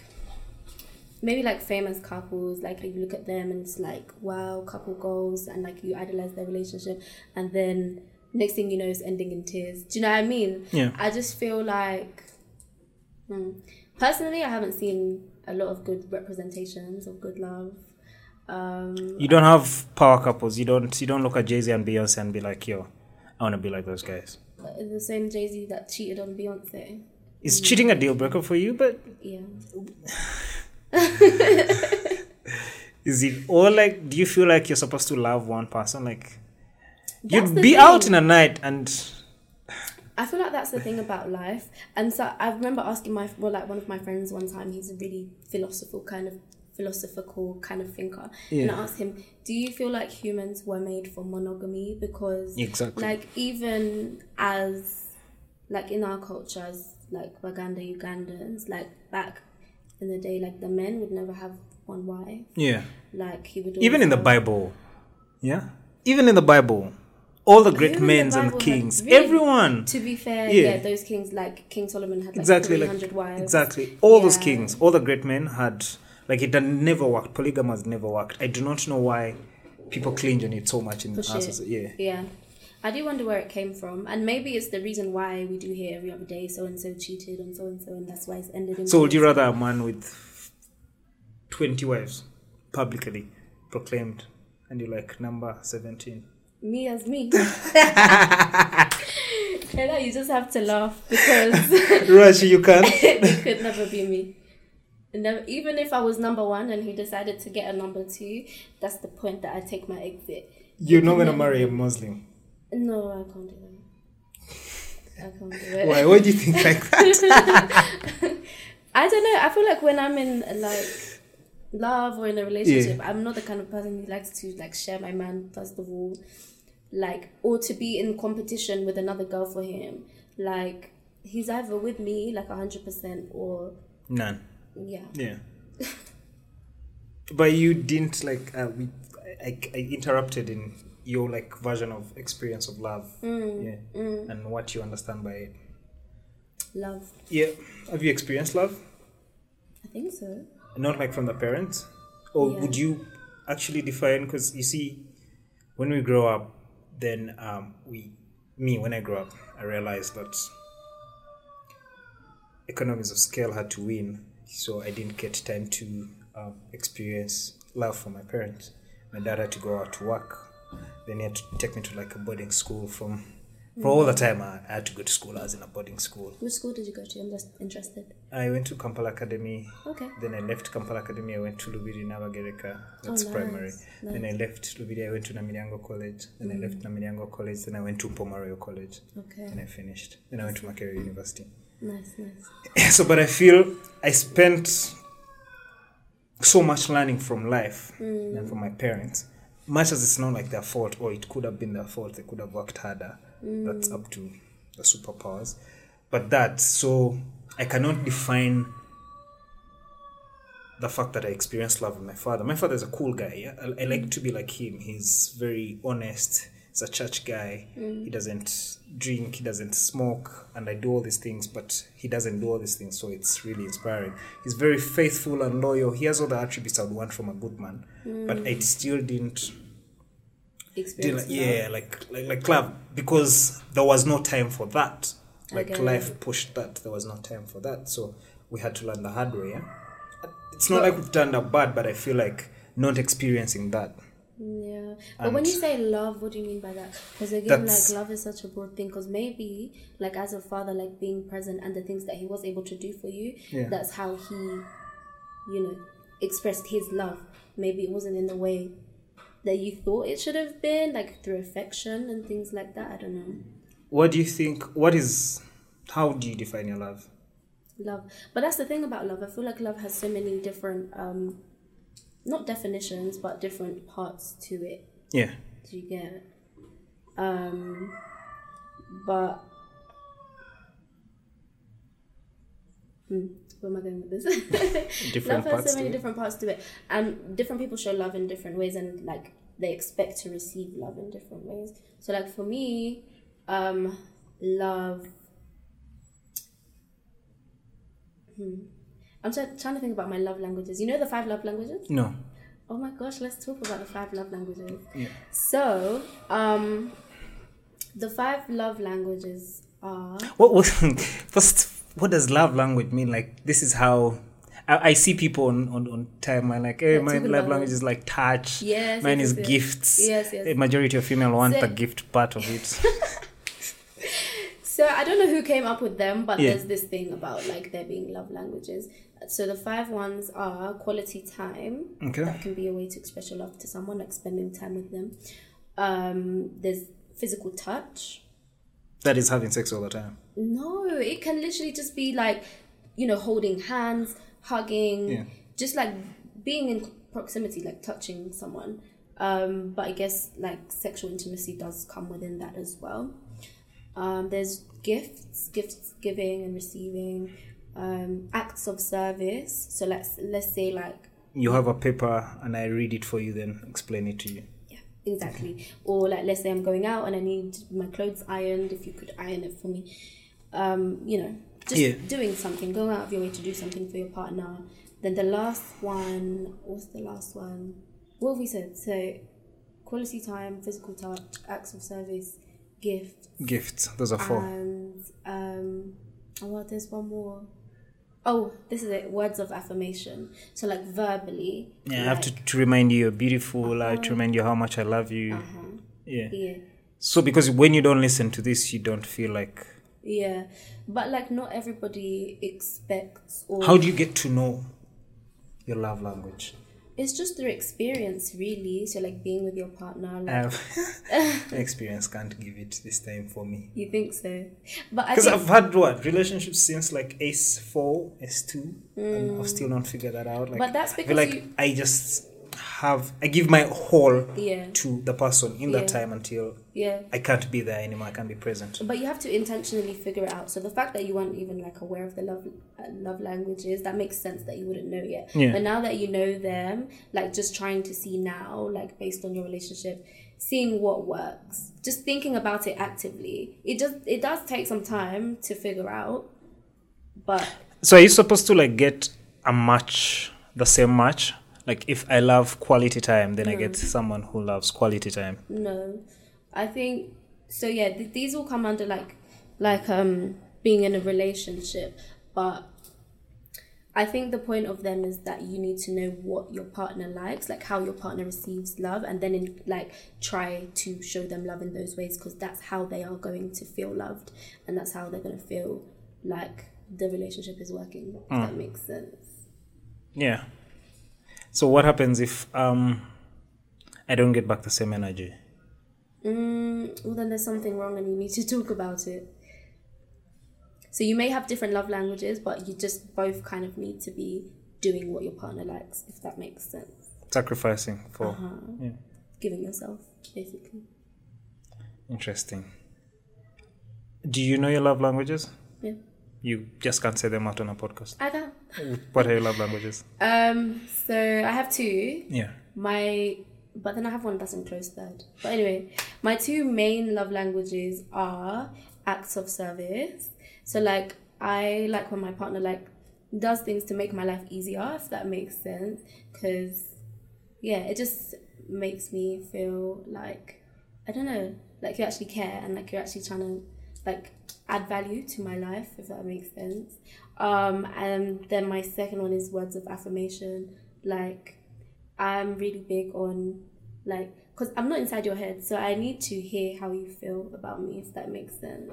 maybe like famous couples like you look at them and it's like wow couple goals and like you idolize their relationship and then next thing you know it's ending in tears do you know what i mean Yeah. i just feel like hmm, personally i haven't seen a lot of good representations of good love um You don't have power couples. You don't you don't look at Jay Z and Beyonce and be like, yo, I want to be like those guys. the same jay-z that cheated on beyonce Is cheating a deal breaker for you? But yeah is it or like? Do you feel like you're supposed to love one person? Like That's you'd be thing. out in a night and I feel like that's the thing about life. And so I remember asking my well, like one of my friends one time. He's a really philosophical kind of philosophical kind of thinker. And I asked him, "Do you feel like humans were made for monogamy? Because exactly. like even as like in our cultures, like Baganda Ugandans, like back in the day, like the men would never have one wife. yeah. Like he would Even in the Bible, yeah. Even in the Bible, all the great the men and kings, really? everyone. To be fair, Yeah. yeah. those kings like King Solomon had like exactly like wives. exactly all those kings all the great men had like it had never worked polygamy has never worked i do not know why people cling on it so much in Push our society. yeah Yeah. I do wonder where it came from, and maybe it's the reason why we do hear every other day so and so cheated on so and so, and that's why it's ended in. so would you rather a man with 20 wives publicly proclaimed and you're like number 17 me as me? Kayla, you just have to laugh because rush you can't. it could never be me. And Never, even if I was number one and he decided to get a number two, that's the point that I take my exit. you're not gonna marry a muslim No, I can't do that. I can't do it. why why do you think like that I don't know. I feel like when I'm in like love or in a relationship, I'm not the kind of person who likes to like share my man first of all, like or to be in competition with another girl for him. Like he's either with me like hundred percent or none yeah. Yeah. but you didn't like uh, we, I, I interrupted in your like version of experience of love. yeah. And what you understand by it. Love. Yeah. Have you experienced love? I think so. Not like from the parents? Or Yeah. would you actually define because you see when we grow up then um we me when I grew up I realized that economies of scale had to win so I didn't get time to um, experience love from my parents. My dad had to go out to work. Then he had to take me to like a boarding school from for all the time I I had to go to school. I was in a boarding school. Which school did you go to? I'm just interested. I went to Kampala Academy Okay. then I left Kampala Academy. I went to Lubiri Nabagereka. That's Oh, nice, primary. nice. Then I left Lubiri. I went to Namilyango College. Then I mm. left Namilyango College. Then I went to Pomaroyo College. Okay. And I finished. Then I went to Makerere University. Nice, nice. so, but I feel I spent so much learning from life mm. and from my parents. Much as it's not like their fault, or it could have been their fault, they could have worked harder. Mm. That's up to the superpowers. But that, so I cannot define the fact that I experienced love with my father. My father is a cool guy. Yeah? I, I like to be like him. He's very honest. He's a church guy. Mm. He doesn't drink. He doesn't smoke. And I do all these things, but he doesn't do all these things. So it's really inspiring. He's very faithful and loyal. He has all the attributes I would want from a good man. Mm. But I still didn't did Experience. yeah, like like like love because there was no time for that. Like get life pushed that. There was no time for that. So we had to learn the hard way. Yeah? It's not But- like we've turned out bad, but I feel like not experiencing that. Yeah, but when you say love, what do you mean by that? Because again, like love is such a broad thing. Because maybe, like as a father, like being present and the things that he was able to do for you, Yeah. that's how he, you know, expressed his love. Maybe it wasn't in the way that you thought it should have been, like through affection and things like that. I don't know. What do you think? What is? How do you define your love? love but that's the thing about love i feel like love has so many different um not definitions but different parts to it Yeah, do you get it? um but hmm, where am i going with this different love has parts. so many different parts to it and different people show love in different ways and like they expect to receive love in different ways so like for me um love hmm. i'm try- trying to think about my love languages you know the five love languages No. oh my gosh let's talk about the five love languages Yeah. so um the five love languages are What was first? What does love language mean? Like this is how. I, I see people on, on, on time and like, hey, Yeah, my love language is like touch. Yes, Mine yes, is yes. gifts. Yes, yes. The majority of female want So- the gift part of it. So I don't know who came up with them, but Yeah. there's this thing about like there being love languages. So the five ones are quality time. Okay. That can be a way to express your love to someone, like spending time with them. Um, there's physical touch. that is having sex all the time. No, it can literally just be like, you know, holding hands, hugging, Yeah. just like being in proximity, like touching someone. Um, but I guess like sexual intimacy does come within that as well. Um, there's gifts, gifts giving and receiving, um, acts of service. So let's let's say like You have a paper and I read it for you, then explain it to you. Yeah, exactly. Or like, let's say I'm going out and I need my clothes ironed. If you could iron it for me, um, you know, just Yeah. doing something, going out of your way to do something for your partner. Then the last one, what's the last one? What have we said? So, quality time, physical touch, acts of service, gift, Gifts. Those are four. and um, oh, well, there's one more. Oh, this is it. Words of affirmation. So, like verbally. yeah, I have to, to remind you you're beautiful. I have to remind you how much I love you. Uh-huh. Yeah. Yeah. So because when you don't listen to this, you don't feel like. Yeah, but like not everybody expects or How do you get to know your love language? It's just through experience really. So like being with your partner, like have experience can't give it this time for me. you think so, but Because I've had what relationships since like S four, S two, and I've mm. still not figured that out. Like, But that's I because like you- I just have I give my whole yeah, to the person in that Yeah. time until yeah. I can't be there anymore. I can't be present. But you have to intentionally figure it out. So the fact that you weren't even like aware of the love uh, love languages, that makes sense that you wouldn't know yet. Yeah. But now that you know them, like just trying to see now, like based on your relationship, seeing what works, just thinking about it actively. It just it does take some time to figure out, but So are you supposed to like get a match, the same match? Like if I love quality time, then I get someone who loves quality time. No, I think so. Yeah, th- these all come under like like um being in a relationship, but I think the point of them is that you need to know what your partner likes, like how your partner receives love, and then in, like try to show them love in those ways because that's how they are going to feel loved, and that's how they're going to feel like the relationship is working. If that makes sense. Yeah. So what happens if um I don't get back the same energy? Mm, well, then there's something wrong, and you need to talk about it. So you may have different love languages, but you just both kind of need to be doing what your partner likes, if that makes sense. Sacrificing for Uh-huh. yeah. Giving yourself, basically. Interesting. Do you know your love languages? Yeah. You just can't say them out on a podcast. I can. What are your love languages? Um, so I have two. Yeah. My, but then I have one that's in close third. But anyway, my two main love languages are acts of service. So like I like when my partner like does things to make my life easier, if that makes sense. Cause yeah, it just makes me feel like I don't know, like you actually care and like you're actually trying to like add value to my life, if that makes sense. Um, and then my second one is words of affirmation. Like I'm really big on like because I'm not inside your head, so I need to hear how you feel about me, if that makes sense.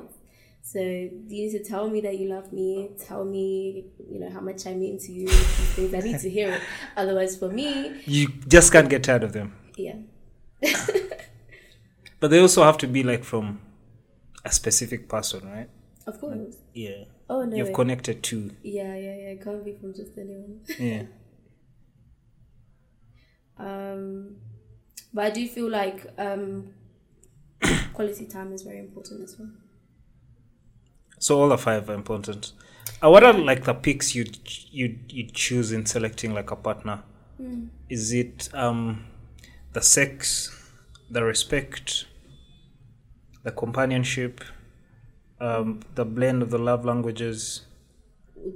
So you need to tell me that you love me. Tell me, you know, how much I mean to you. Things I need to hear it. Otherwise, for me, You just can't get tired of them. yeah, But they also have to be like from a specific person, right? of course. Yeah. Oh no, You've wait. connected to. yeah, yeah, yeah. It can't be from just anyone. Yeah. Um, but I do feel like um, quality time is very important as well. So all the five are important. Uh, what are like the picks you you you choose in selecting like a partner? Is it um the sex, the respect, the companionship, um, the blend of the love languages?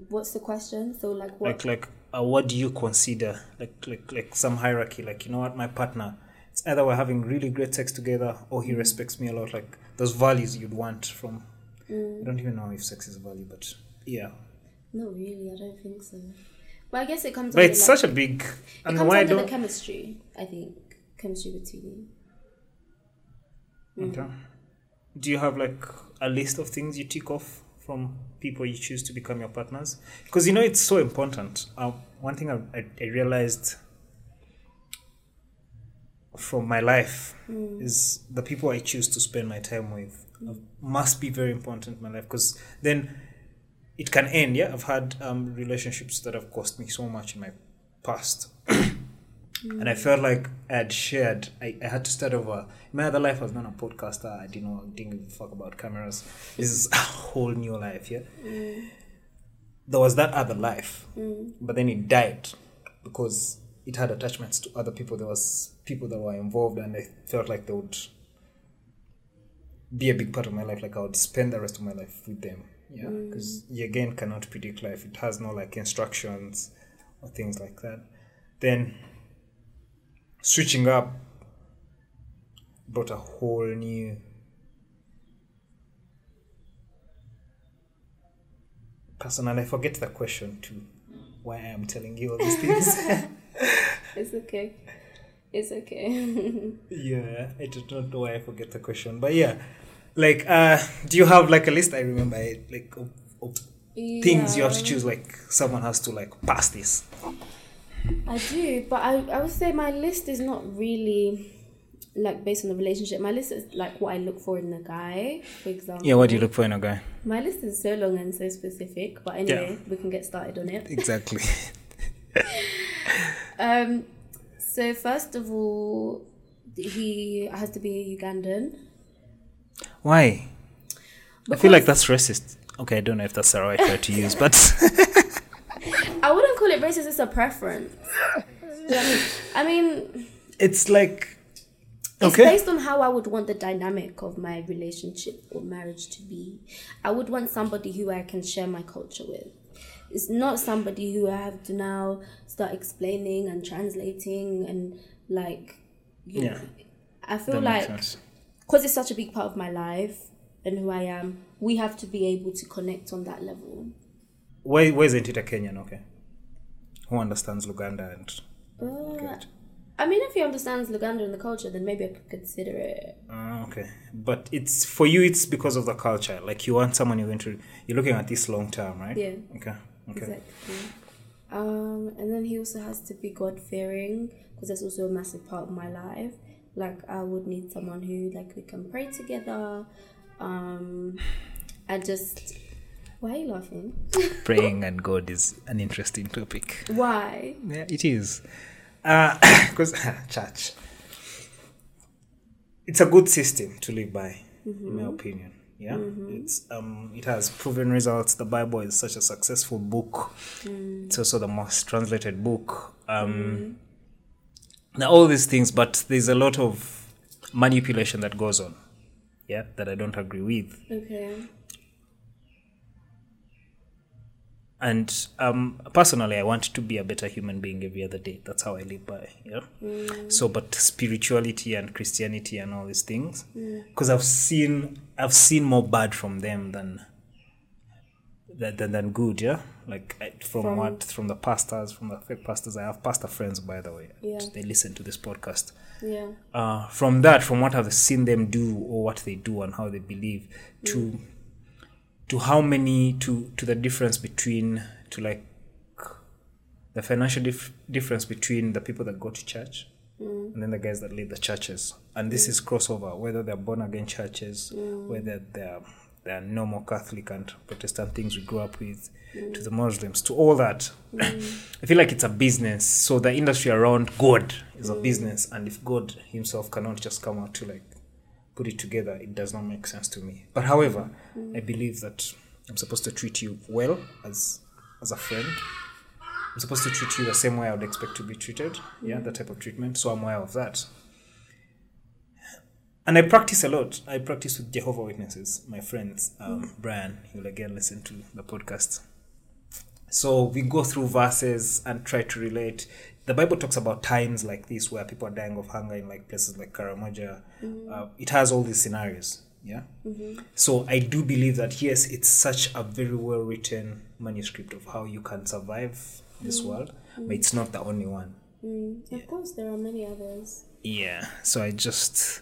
What's the question? So like what? Like like uh, what do you consider like like like some hierarchy? Like you know what, my partner. It's either we're having really great sex together, or he respects me a lot. Like those values you'd want from. I don't even know if sex is a value, but yeah. no, really, I don't think so. But I guess it comes. But it's like, such a big. It And comes why under the don't? chemistry. I think chemistry between you. Okay. Do you have like a list of things you tick off from people you choose to become your partners? Because you know it's so important. Um, one thing I, I, I realized from my life is the people I choose to spend my time with must be very important in my life because then it can end. Yeah, I've had um, relationships that have cost me so much in my past. And I felt like I had shared. I, I had to start over. In my other life, I was not a podcaster. I didn't know. Didn't give a fuck about cameras. This is a whole new life. Yeah. Mm. There was that other life, mm. but then it died because it had attachments to other people. There was people that were involved, and I felt like they would be a big part of my life. Like I would spend the rest of my life with them. Yeah, mm. because you again cannot predict life. It has no like instructions or things like that. Then switching up brought a whole new person and I forget the question too. Why I am telling you all these things. It's okay. It's okay. yeah, I do not know why I forget the question. But yeah. Like uh do you have like a list I remember it, like of, of things you have to choose like someone has to like pass this. I do, but I, I would say my list is not really like based on the relationship. My list is like what I look for in a guy, for example. Yeah, what do you look for in a guy? My list is so long and so specific, but anyway, we can get started on it. Exactly. Um, so first of all, he has to be a Ugandan. Why? I feel like that's racist. Okay, I don't know if that's the right word to use, but I wouldn't call it racist. It's a preference. I mean, it's like It's okay. based on how I would want the dynamic of my relationship or marriage to be. I would want somebody who I can share my culture with. It's not somebody who I have to now start explaining and translating and like, you Yeah. know. I feel That like because it's such a big part of my life and who I am, we have to be able to connect on that level. Isn't it a Kenyan? Okay, who understands Luganda and Uh. I mean, if he understands Luganda and the culture, then maybe I could consider it. Uh, okay, but it's for you. It's because of the culture. Like you want someone you're going to. You're looking at this long term, right? Yeah. Okay. Okay. Exactly. Um, and then he also has to be God fearing because that's also a massive part of my life. Like I would need someone who like we can pray together. Um, and just why are you laughing? Praying and God is an interesting topic. Why? Yeah, it is. Uh, because church, it's a good system to live by, in my mm-hmm. opinion. Yeah, mm-hmm. it's um, it has proven results. The Bible is such a successful book. Mm. It's also the most translated book. Um, mm. now all these things, but there's a lot of manipulation that goes on. Yeah, that I don't agree with. Okay. And um, personally i want to be a better human being every other day. That's how i live by yeah so but spirituality and christianity and all these things because i've seen i've seen more bad from them than than, than, good yeah? Like from, From- what from the pastors from the fake pastors. I have pastor friends by the way Yeah. they listen to this podcast. Yeah. uh, from that, from what I've seen them do or what they do and how they believe, to to how many to to the difference between to like the financial dif- difference between the people that go to church mm. and then the guys that lead the churches, and this mm. is crossover whether they're born again churches, mm. whether they're they're normal Catholic and Protestant things we grew up with, to the Muslims, to all that. I feel like it's a business. So the industry around God is a business, and if God Himself cannot just come out to like put it together, it does not make sense to me. But however, mm. I believe that I'm supposed to treat you well as as a friend. I'm supposed to treat you the same way I would expect to be treated. Yeah, mm. that type of treatment. So I'm aware of that. And I practice a lot. I practice with Jehovah Witnesses, my friends. Um, mm. Brian, he will again listen to the podcast. So we go through verses and try to relate. The Bible talks about times like this where people are dying of hunger in like places like Karamoja. Uh, it has all these scenarios. Yeah. So I do believe that yes, it's such a very well written manuscript of how you can survive this world, but it's not the only one. Mm. Of course, there are many others. Yeah. So I just,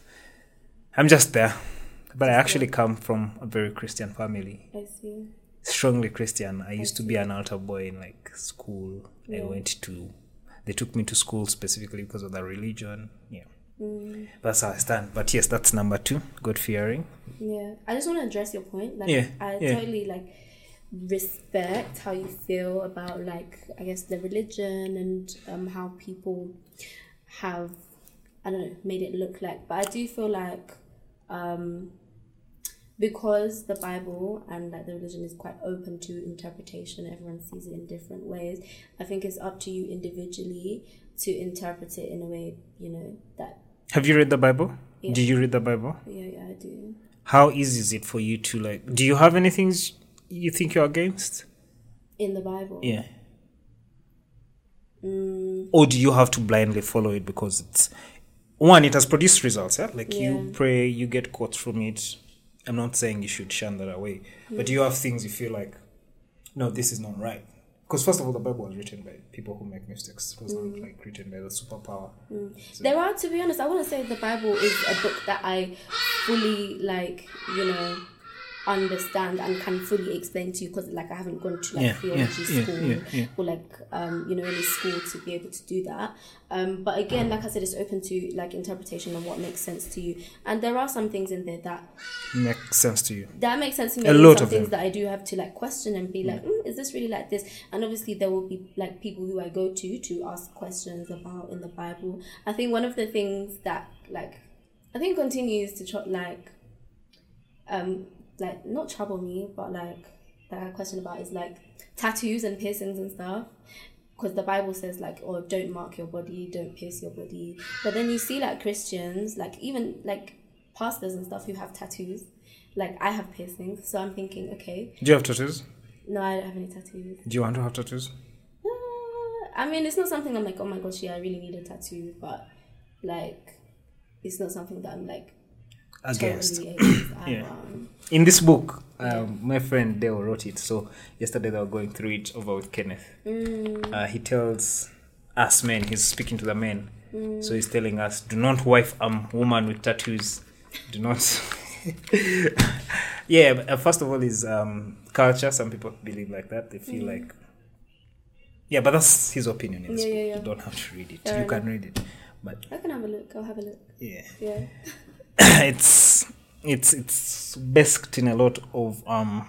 I'm just there, but I actually come from a very Christian family, I see. strongly Christian. I used to be an altar boy in like school. I went to, they took me to school specifically because of the religion. Yeah. Mm. That's how I stand. But yes, that's number two. God fearing. Yeah, I just want to address your point. Like, Yeah, I yeah. totally like respect how you feel about like I guess the religion and um how people have I don't know made it look like. But I do feel like um because the Bible and like the religion is quite open to interpretation, everyone sees it in different ways. I think it's up to you individually to interpret it in a way you know that Have you read the Bible? Yeah. Do you read the Bible? yeah yeah I do. How easy is it for you to like? Do you have any things you think you're against? In the Bible, Yeah. Mm, Or do you have to blindly follow it because it's one? It has produced results. Yeah, like you pray, you get quotes from it. I'm not saying you should shun that away, but do you have things you feel like, no, this is not right. Because first of all, the Bible was written by people who make mistakes. It was Mm. not like written by the superpower. So- There are, to be honest, I wouldn't say the Bible is a book that I fully like, you know, understand and can fully explain to you because, like, I haven't gone to like Yeah, theology yeah, school yeah, or like, um, you know, any school to be able to do that. Um, but again, like I said, it's open to like interpretation of what makes sense to you, and there are some things in there that make sense to you. that makes sense to me. A lot of things them. that I do have to like question and be like, mm, is this really like this? And obviously, there will be like people who I go to to ask questions about in the Bible. I think one of the things that like I think continues to tr- like um like not trouble me, but like that I question about is like tattoos and piercings and stuff. Because the Bible says like, oh, don't mark your body, don't pierce your body. But then you see like Christians, like even like pastors and stuff who have tattoos. Like I have piercings, so I'm thinking, okay, Do you have tattoos? no, I don't have any tattoos. Do you want to have tattoos? Uh, I mean, it's not something I'm like, oh my gosh, yeah, I really need a tattoo, but like, it's not something that I'm like Against. totally. Yeah. Um, In this book, um, my friend Dale wrote it. So yesterday they were going through it over with Kenneth. mm, Uh, he tells us men, he's speaking to the men. So he's telling us, do not wife a woman with tattoos. Do not. yeah, but, uh, first of all, is um, culture. Some people believe like that. They feel like. Yeah, but that's his opinion. In this Yeah, book. yeah, yeah. You don't have to read it. You can read it. But I can have a look. I'll have a look. yeah. Yeah. it's it's it's based in a lot of um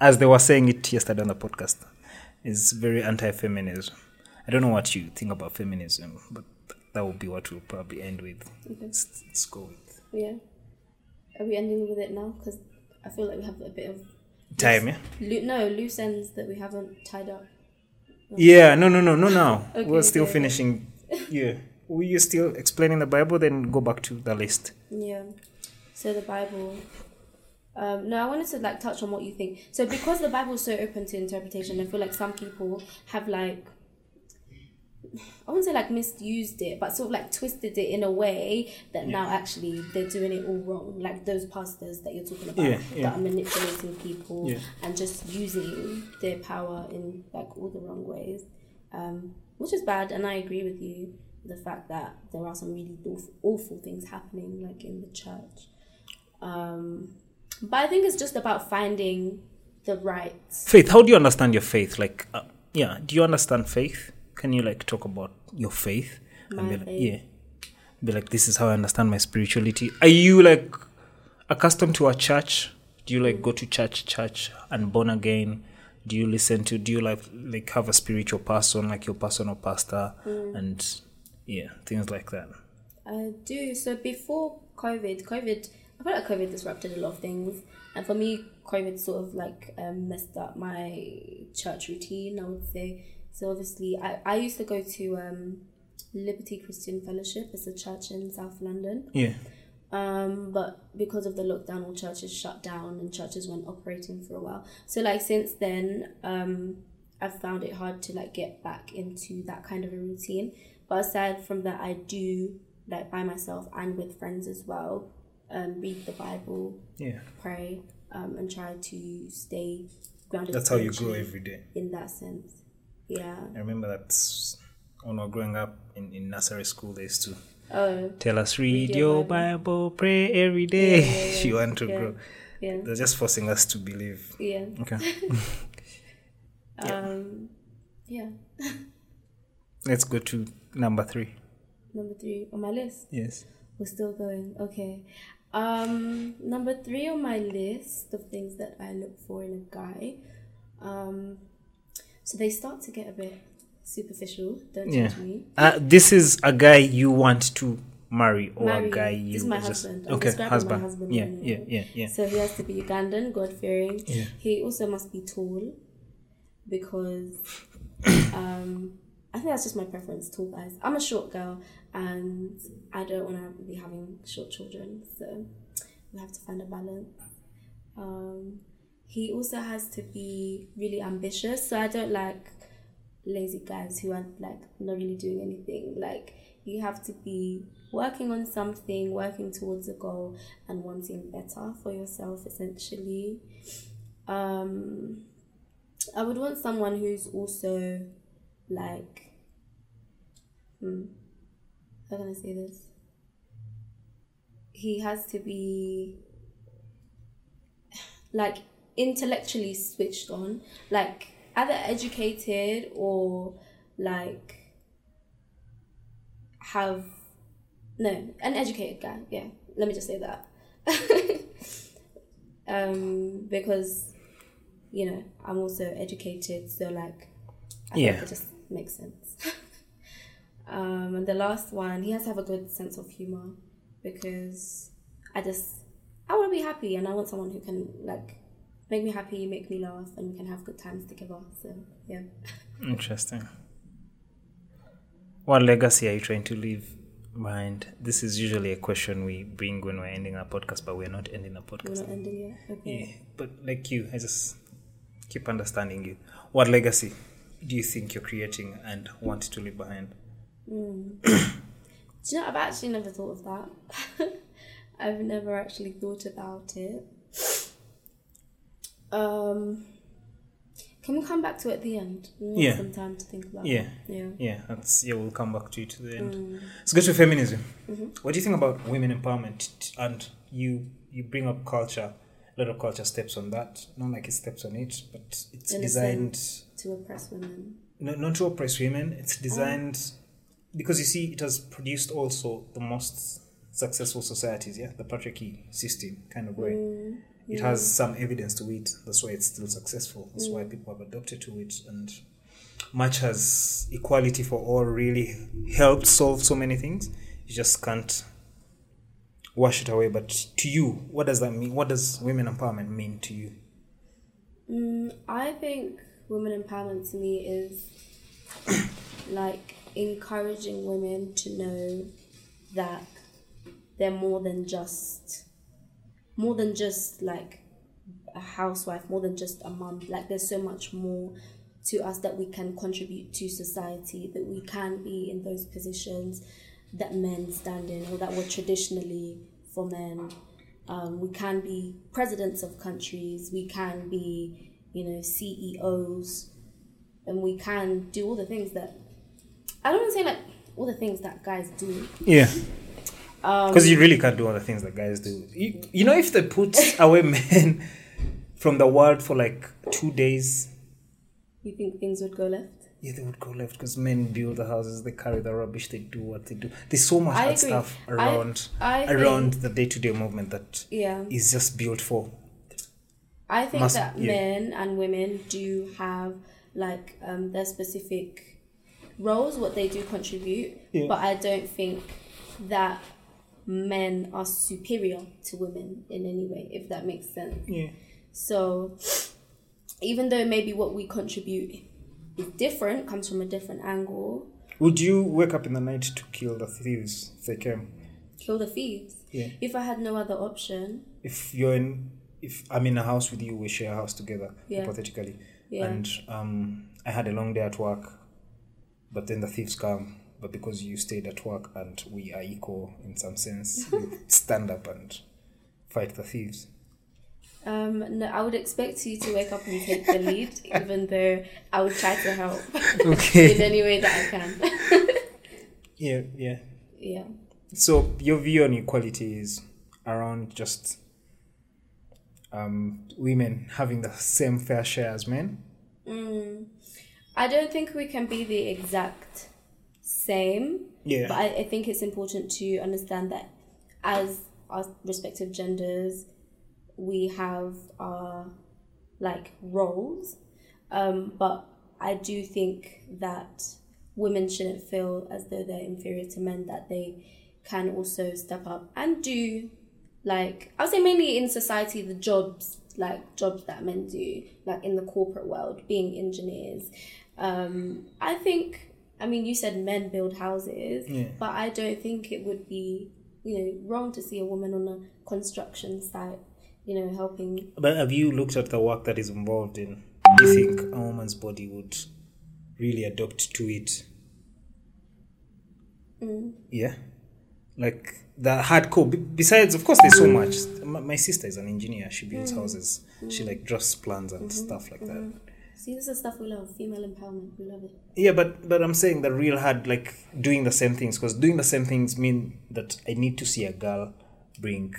as they were saying it yesterday on the podcast is very anti-feminism i don't know what you think about feminism but that will be what we'll probably end with Okay. let's, let's go with Yeah. Are we ending with it now? Because I feel like we have a bit of Time, yeah. loo- no loose ends that we haven't tied up. Yeah, no, no, no, no. Now Okay, we're still okay. finishing. Yeah, we you still explaining the Bible? Then go back to the list. Yeah. So the Bible. Um, no, I wanted to like touch on what you think. So because the Bible is so open to interpretation, I feel like some people have like I wouldn't say like misused it, but sort of like twisted it in a way that now actually they're doing it all wrong. Like those pastors that you're talking about Yeah, yeah. that are manipulating people Yeah. and just using their power in like all the wrong ways, um, which is bad. And I agree with you. The fact that there are some really awful, awful things happening, like in the church. Um, but I think it's just about finding the right. Faith. How do you understand your faith? Like, uh, yeah, do you understand faith? Can you like talk about your faith? My be like, yeah, be like, this is how I understand my spirituality. Are you like accustomed to a church? Do you like go to church, church, and born again? Do you listen to? Do you like like have a spiritual person, like your personal pastor, Mm. and yeah, things like that? I do. So before COVID, COVID, I feel like COVID disrupted a lot of things. And for me, COVID sort of like um, messed up my church routine, I would say. So obviously, I, I used to go to um, Liberty Christian Fellowship. It's a church in South London. Yeah, Um, but because of the lockdown, all churches shut down and churches weren't operating for a while. So like since then, um, I've found it hard to like get back into that kind of a routine. But aside from that, I do like by myself and with friends as well. Um, read the Bible, yeah. pray, um, and try to stay grounded. That's how you grow every day. in that sense. Yeah. I remember that when we were growing up in, in nursery school, they used to Oh. tell us, read, your your Bible. pray every day. Yeah, yeah, if you want to yeah. grow. Yeah. They're just forcing us to believe. Yeah. Okay. Um. Yeah. Let's go to number three. Number three on my list. Yes. We're still going. Okay. Um, number three on my list of things that I look for in a guy. Um, so they start to get a bit superficial. Don't Yeah. judge me. Uh, this is a guy you want to marry or Marry. a guy you This is my just husband. I'm okay describing my husband. husband yeah, yeah, yeah, yeah. So he has to be Ugandan, God fearing. Yeah. He also must be tall because um, I think that's just my preference, tall guys. I'm a short girl and I don't want to be having short children, so we have to find a balance. Um, he also has to be really ambitious, so I don't like lazy guys who are like not really doing anything. Like you have to be working on something, working towards a goal, and wanting better for yourself. Essentially, um, I would want someone who's also like, hmm, how can I say this? He has to be like intellectually switched on, like either educated or like have no an educated guy. Yeah, let me just say that. um, because you know I'm also educated, so like I Yeah. think it just makes sense. um, and the last one, he has to have a good sense of humor because I just I want to be happy and I want someone who can like make me happy, make me laugh, and we can have good times together. So yeah. Interesting. What legacy are you trying to leave behind? This is usually a question we bring when we're ending our podcast, but we're not ending a podcast. We're not ending yet. Okay. Yeah, but like you, I just keep understanding you. What legacy do you think you're creating and want to leave behind? Do you know, I've actually never thought of that. I've never actually thought about it. Um, can we come back to it at the end? We Yeah. some time to think about Yeah. it. Yeah. Yeah, that's yeah. We'll come back to you to the end. Mm. Let's go to feminism. Mm-hmm. What do you think about women empowerment? And you you bring up culture. A lot of culture steps on that. Not like it steps on it, but it's In designed To oppress women. no, not to oppress women. It's designed because you see, it has produced also the most successful societies. Yeah, the patriarchy system kind of way. Mm. It has some evidence to it. That's why it's still successful. That's why people have adopted to it. And much as equality for all really helped solve so many things, you just can't wash it away. But to you, what does that mean? What does women empowerment mean to you? Mm, I think women empowerment to me is like encouraging women to know that they're more than just more than just like a housewife, more than just a mum. Like there's so much more to us that we can contribute to society, that we can be in those positions that men stand in or that were traditionally for men. Um, we can be presidents of countries, we can be, you know, CEOs, and we can do all the things that I don't want to say like all the things that guys do. Yeah. Um, Because you really can't do all the things that guys do. You, you know, if they put away men from the world for like two days, you think things would go left? yeah, they would go left because men build the houses, they carry the rubbish, they do what they do. There's so much I hard agree. stuff I- around I think- around the day to day movement that Yeah. is just built for. I think Must- that yeah. men and women do have like um, their specific roles, what they do contribute, Yeah. but I don't think that men are superior to women in any way, if that makes sense. Yeah. So even though maybe what we contribute is different, comes from a different angle, Would you wake up in the night to kill the thieves if they came? kill the thieves. Yeah. If I had no other option, If you're in, if I'm in a house with you, we share a house together, Yeah. hypothetically, Yeah. and um, I had a long day at work, but then the thieves come. But because you stayed at work and we are equal in some sense, you stand up and fight the thieves. um, no, I would expect you to wake up and take the lead, even though I would try to help in any way that I can. yeah, yeah. yeah. So your view on equality is around just um, women having the same fair share as men. Mm. I don't think we can be the exact same, Yeah. but I, I think it's important to understand that as our respective genders, we have our like roles. Um, but I do think that women shouldn't feel as though they're inferior to men, that they can also step up and do like I would say mainly in society the jobs like jobs that men do like in the corporate world being engineers um I think I mean you said men build houses Yeah. but I don't think it would be you know wrong to see a woman on a construction site you know helping But have you looked at the work that is involved in? Do you think a woman's body would really adopt to it? Mm. Yeah, like the hardcore. Besides, of course, there's so much. My, my sister is an engineer. She builds mm. houses. She like drafts plans and mm-hmm. stuff like that. Mm-hmm. See this is stuff we love female empowerment we love it Yeah, but but I'm saying the real hard, like doing the same things, because doing the same things mean that I need to see a girl bring,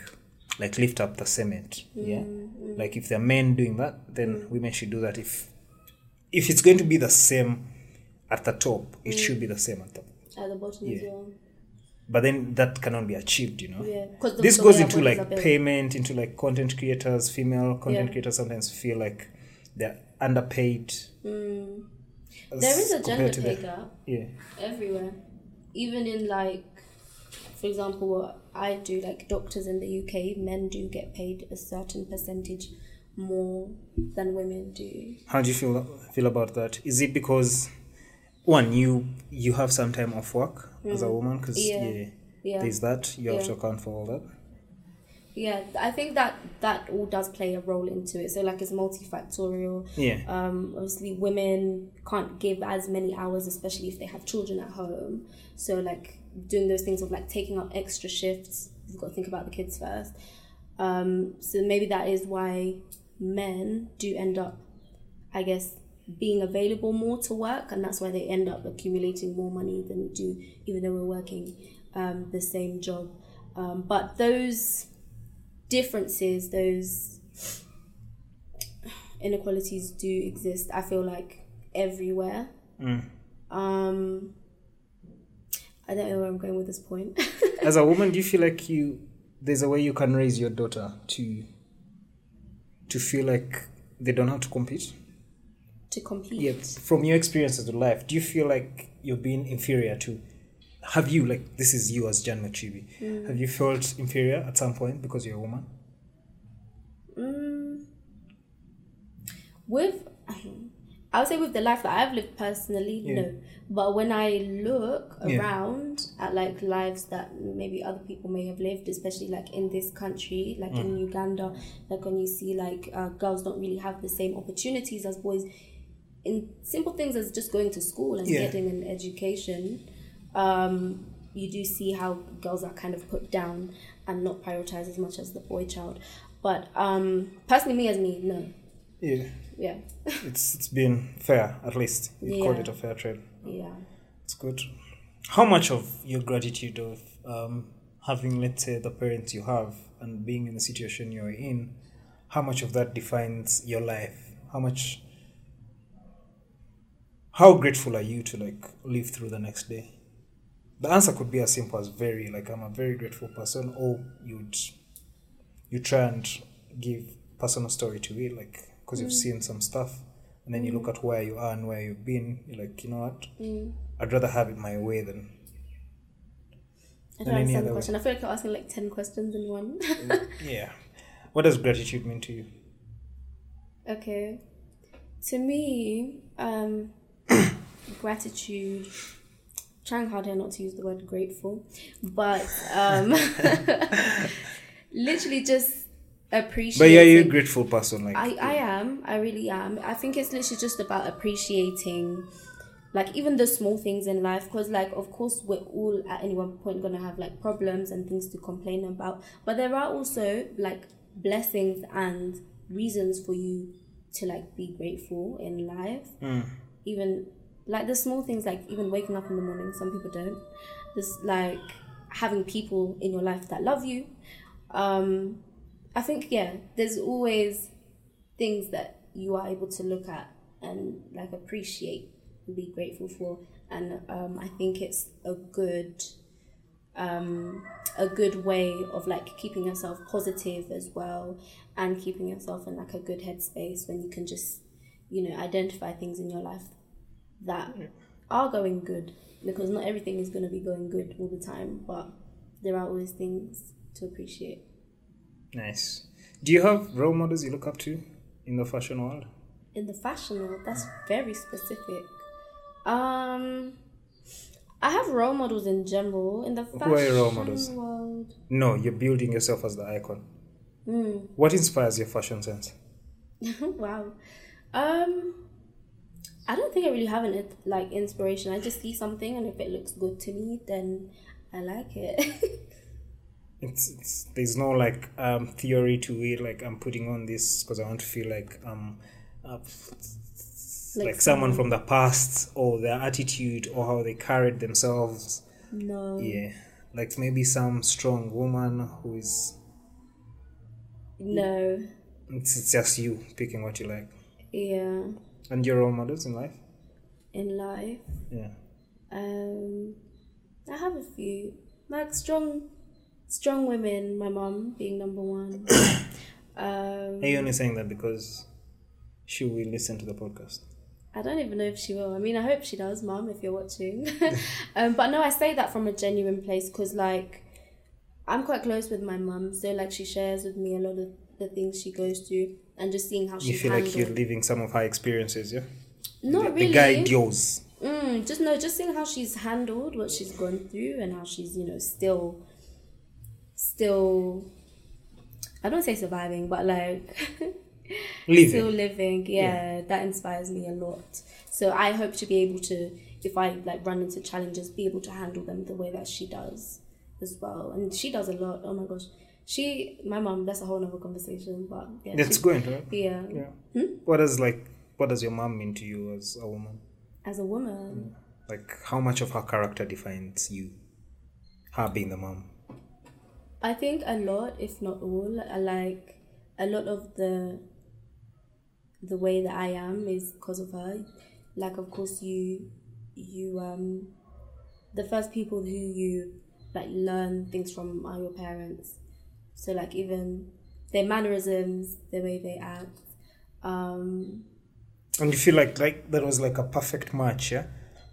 like lift up the cement. Yeah, mm, mm. like if there are men doing that, then mm. women should do that. If if it's going to be the same at the top, it should be the same at the. at the bottom as Yeah. well But then that cannot be achieved, you know. yeah because This goes into like payment, into like content creators, female content Yeah. creators sometimes feel like they're underpaid. there is a as gender pay the- gap Yeah. everywhere even in like for example what i do like doctors in the uk men do get paid a certain percentage more than women do How do you feel feel about that? Is it because one you you have some time off work as a woman because Mm. Yeah. yeah, yeah there's that you have Yeah. to account for all that. Yeah i think that that all does play a role into it. So like it's multifactorial. Yeah, um, obviously women can't give as many hours especially if they have children at home. So like doing those things of like taking up extra shifts you've got to think about the kids first. Um, so maybe that is why men do end up i guess being available more to work and that's why they end up accumulating more money than we do even though we're working um, the same job. Um, but those differences those inequalities do exist. I feel like everywhere. Um, I don't know where I'm going with this point. as a woman, do you feel like you there's a way you can raise your daughter to to feel like they don't have to compete? to compete. Yes. from your experiences in life, do you feel like you're being inferior to have you like this is you as Jan Machibi? Mm. Have you felt inferior at some point because you're a woman? Mm, with, I would say with the life that I've lived personally, Yeah. no. But when I look Yeah. around at like lives that maybe other people may have lived, especially like in this country, like Mm. in Uganda, like when you see like uh, girls don't really have the same opportunities as boys in simple things as just going to school and Yeah. getting an education. Um, you do see how girls are kind of put down and not prioritized as much as the boy child. But um, personally, me as me, no, Yeah, yeah, it's it's been fair at least. You call Yeah. it a fair trade. yeah. It's good. How much of your gratitude of um, having, let's say, the parents you have and being in the situation you're in, how much of that defines your life? How much? How grateful are you to like live through the next day? The answer could be as simple as very like I'm a very grateful person, or you'd you try and give personal story to it, like because you've seen some stuff, and then you look at where you are and where you've been. You're like, you know what? Mm. I'd rather have it my way than I don't understand the way. question. I feel like you're asking like ten questions in one. yeah. What does gratitude mean to you? okay, to me, um, gratitude. Trying hard here not to use the word grateful, but um, literally just appreciate. But yeah, you're a grateful person. Like I, I am. I really am. I think it's literally just about appreciating, like even the small things in life. Because like, of course, we're all at any one point gonna have like problems and things to complain about. But there are also like blessings and reasons for you to like be grateful in life. Mm. Even like the small things, like even waking up in the morning. Some people don't. There's like having people in your life that love you. Um, I think yeah, there's always things that you are able to look at and like appreciate and be grateful for, and um, I think it's a good um, a good way of like keeping yourself positive as well, and keeping yourself in like a good headspace when you can just you know identify things in your life that are going good because not everything is going to be going good all the time, but there are always things to appreciate. nice. Do you have role models you look up to in the fashion world? in the fashion world that's very specific um i have role models in general in the fashion Who are your role models? world No, you're building yourself as the icon. Hmm. What inspires your fashion sense? wow um i don't think i really have an like inspiration. I just see something and if it looks good to me then i like it. It's, it's there's no like um theory to it. Like I'm putting on this because I want to feel like um. Uh, like, Like someone someone- from the past or their attitude or how they carried themselves. No. Yeah. Like maybe some strong woman who is no. It's, it's just you picking what you like. Yeah and your role models in life in life yeah Um, I have a few like strong, strong women. My mom being number one. um, are you only saying that because she will listen to the podcast I don't even know if she will. I mean, I hope she does, mom, if you're watching. um, but no, I say that from a genuine place because, like, I'm quite close with my mum, so like she shares with me a lot of the things she goes through, and just seeing how she you feel handled. like you're living some of her experiences yeah Not the, really. the guide yours Mm, just no, just seeing how she's handled what she's gone through and how she's, you know, still, still. I don't say surviving, but like living still living. Yeah, that inspires me a lot. So I hope to be able to, if I like run into challenges, be able to handle them the way that she does as well. And she does a lot. Oh my gosh, she, my mom. That's a whole other conversation. But yeah, that's she- going right Yeah, yeah hmm? what does like what does your mom mean to you as a woman as a woman. Mm. like how much of her character defines you her being the mom I think a lot, if not all, I like a lot of the the way that I am is because of her. Like, of course, you you um the first people who you like learn things from are your parents. So like even their mannerisms, the way they act. Um, and you feel like like that was like a perfect match yeah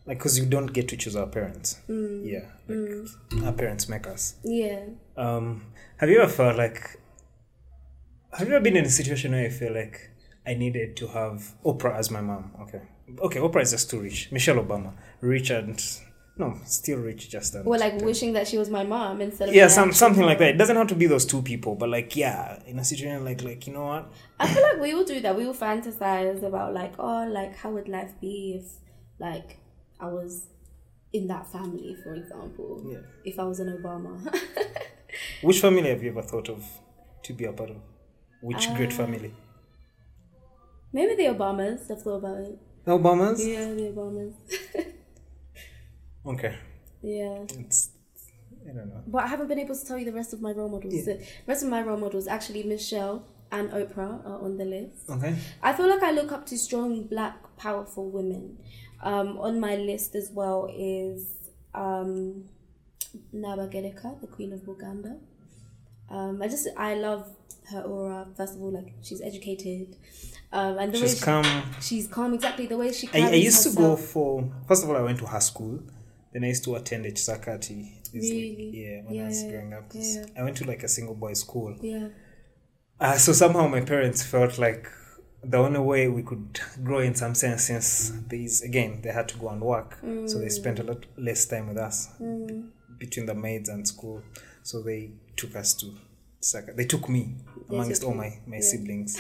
like because you don't get to choose our parents. Mm. Yeah, like our parents make us. Yeah. Um, have you ever felt like? Have you ever been in a situation where you feel like I needed to have Oprah as my mom? Okay, okay, Oprah is just too rich. Michelle Obama, rich and no, still rich, just Or like wishing that she was my mom instead of yeah, some something like that. It doesn't have to be those two people, but like yeah, in a situation like like you know what? I feel like we will do that. We will fantasize about like, oh, like how would life be if like I was in that family, for example. Yeah. If I was an Obama. Which family have you ever thought of to be a part of? Which Uh, great family? Maybe the Obamas. I've thought about it. The Obamas. Yeah, the Obamas. Okay, yeah. it's I don't know. But I haven't been able to tell you the rest of my role models. Yeah. The rest of my role models, actually, Michelle and Oprah are on the list. Okay. I feel like I look up to strong, black, powerful women. Um, on my list as well is um, Nnabagereka, the Queen of Buganda. Um, I just I love her aura. First of all, like she's educated, um, and the way She's she, come. she's calm. Exactly the way she. I, I used to go for first of all I went to her school. Then I used to attend Kisaakaate. It's like- Really? yeah, when I was growing up. yeah. I went to like a single boy school. Yeah. Uh, so somehow my parents felt like the only way we could grow in some sense since these again they had to go and work. So they spent a lot less time with us Mm. between the maids and school. So they took us to Chisaka. They took me They amongst took all my, my Yeah. siblings.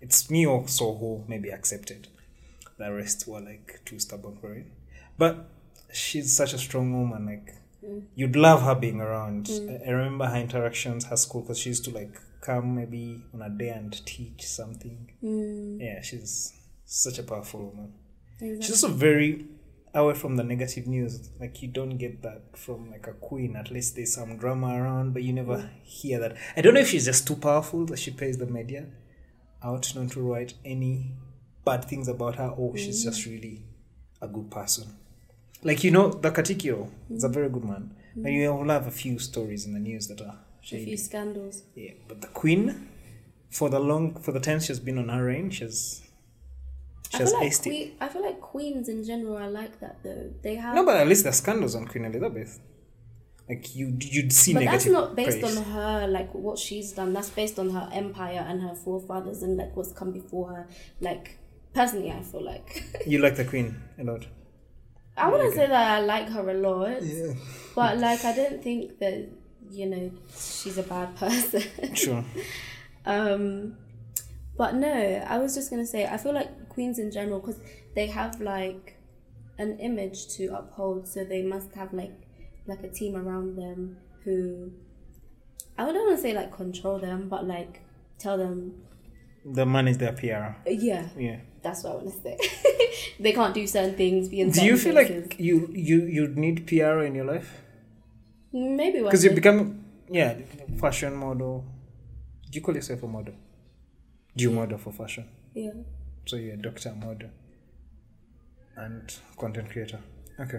It's me also who maybe accepted. The rest were like too stubborn for it. But she's such a strong woman. Like Mm. you'd love her being around. I, I remember her interactions, her school, because she used to like come maybe on a day and teach something. Mm, Yeah, she's such a powerful woman. exactly. She's also very away from the negative news. Like you don't get that from like a queen. At least there's some drama around, but you never hear that. I don't know if she's just too powerful that she pays the media out not to write any bad things about her, or she's just really a good person. Like you know, the Katikkiro is a mm. very good man. Mm. And you will have a few stories in the news that are a few scandals. Yeah, but the queen, for the long for the time she's been on her reign, she's I she's feel like que- I feel like queens in general are like that though. They have No, but at least there's scandals on Queen Elizabeth. Like you, you'd see But that's negative not based praise. on her, like what she's done. That's based on her empire and her forefathers and like what's come before her. Like personally, I feel like You like the Queen a lot. I wouldn't say that I like her a lot, Yeah, but like I don't think that you know she's a bad person. sure. um, but no, I was just gonna say I feel like queens in general because they have like an image to uphold, so they must have like like a team around them who I don't want to say like control them, but like tell them The man is their PR. yeah, Yeah. That's what I want to say. they can't do certain things. Be in Do you feel places. like you you you need PR in your life? maybe Because you become yeah fashion model. Do you call yourself a model? Do you model for fashion? yeah. So you're a doctor, model, and content creator. Okay.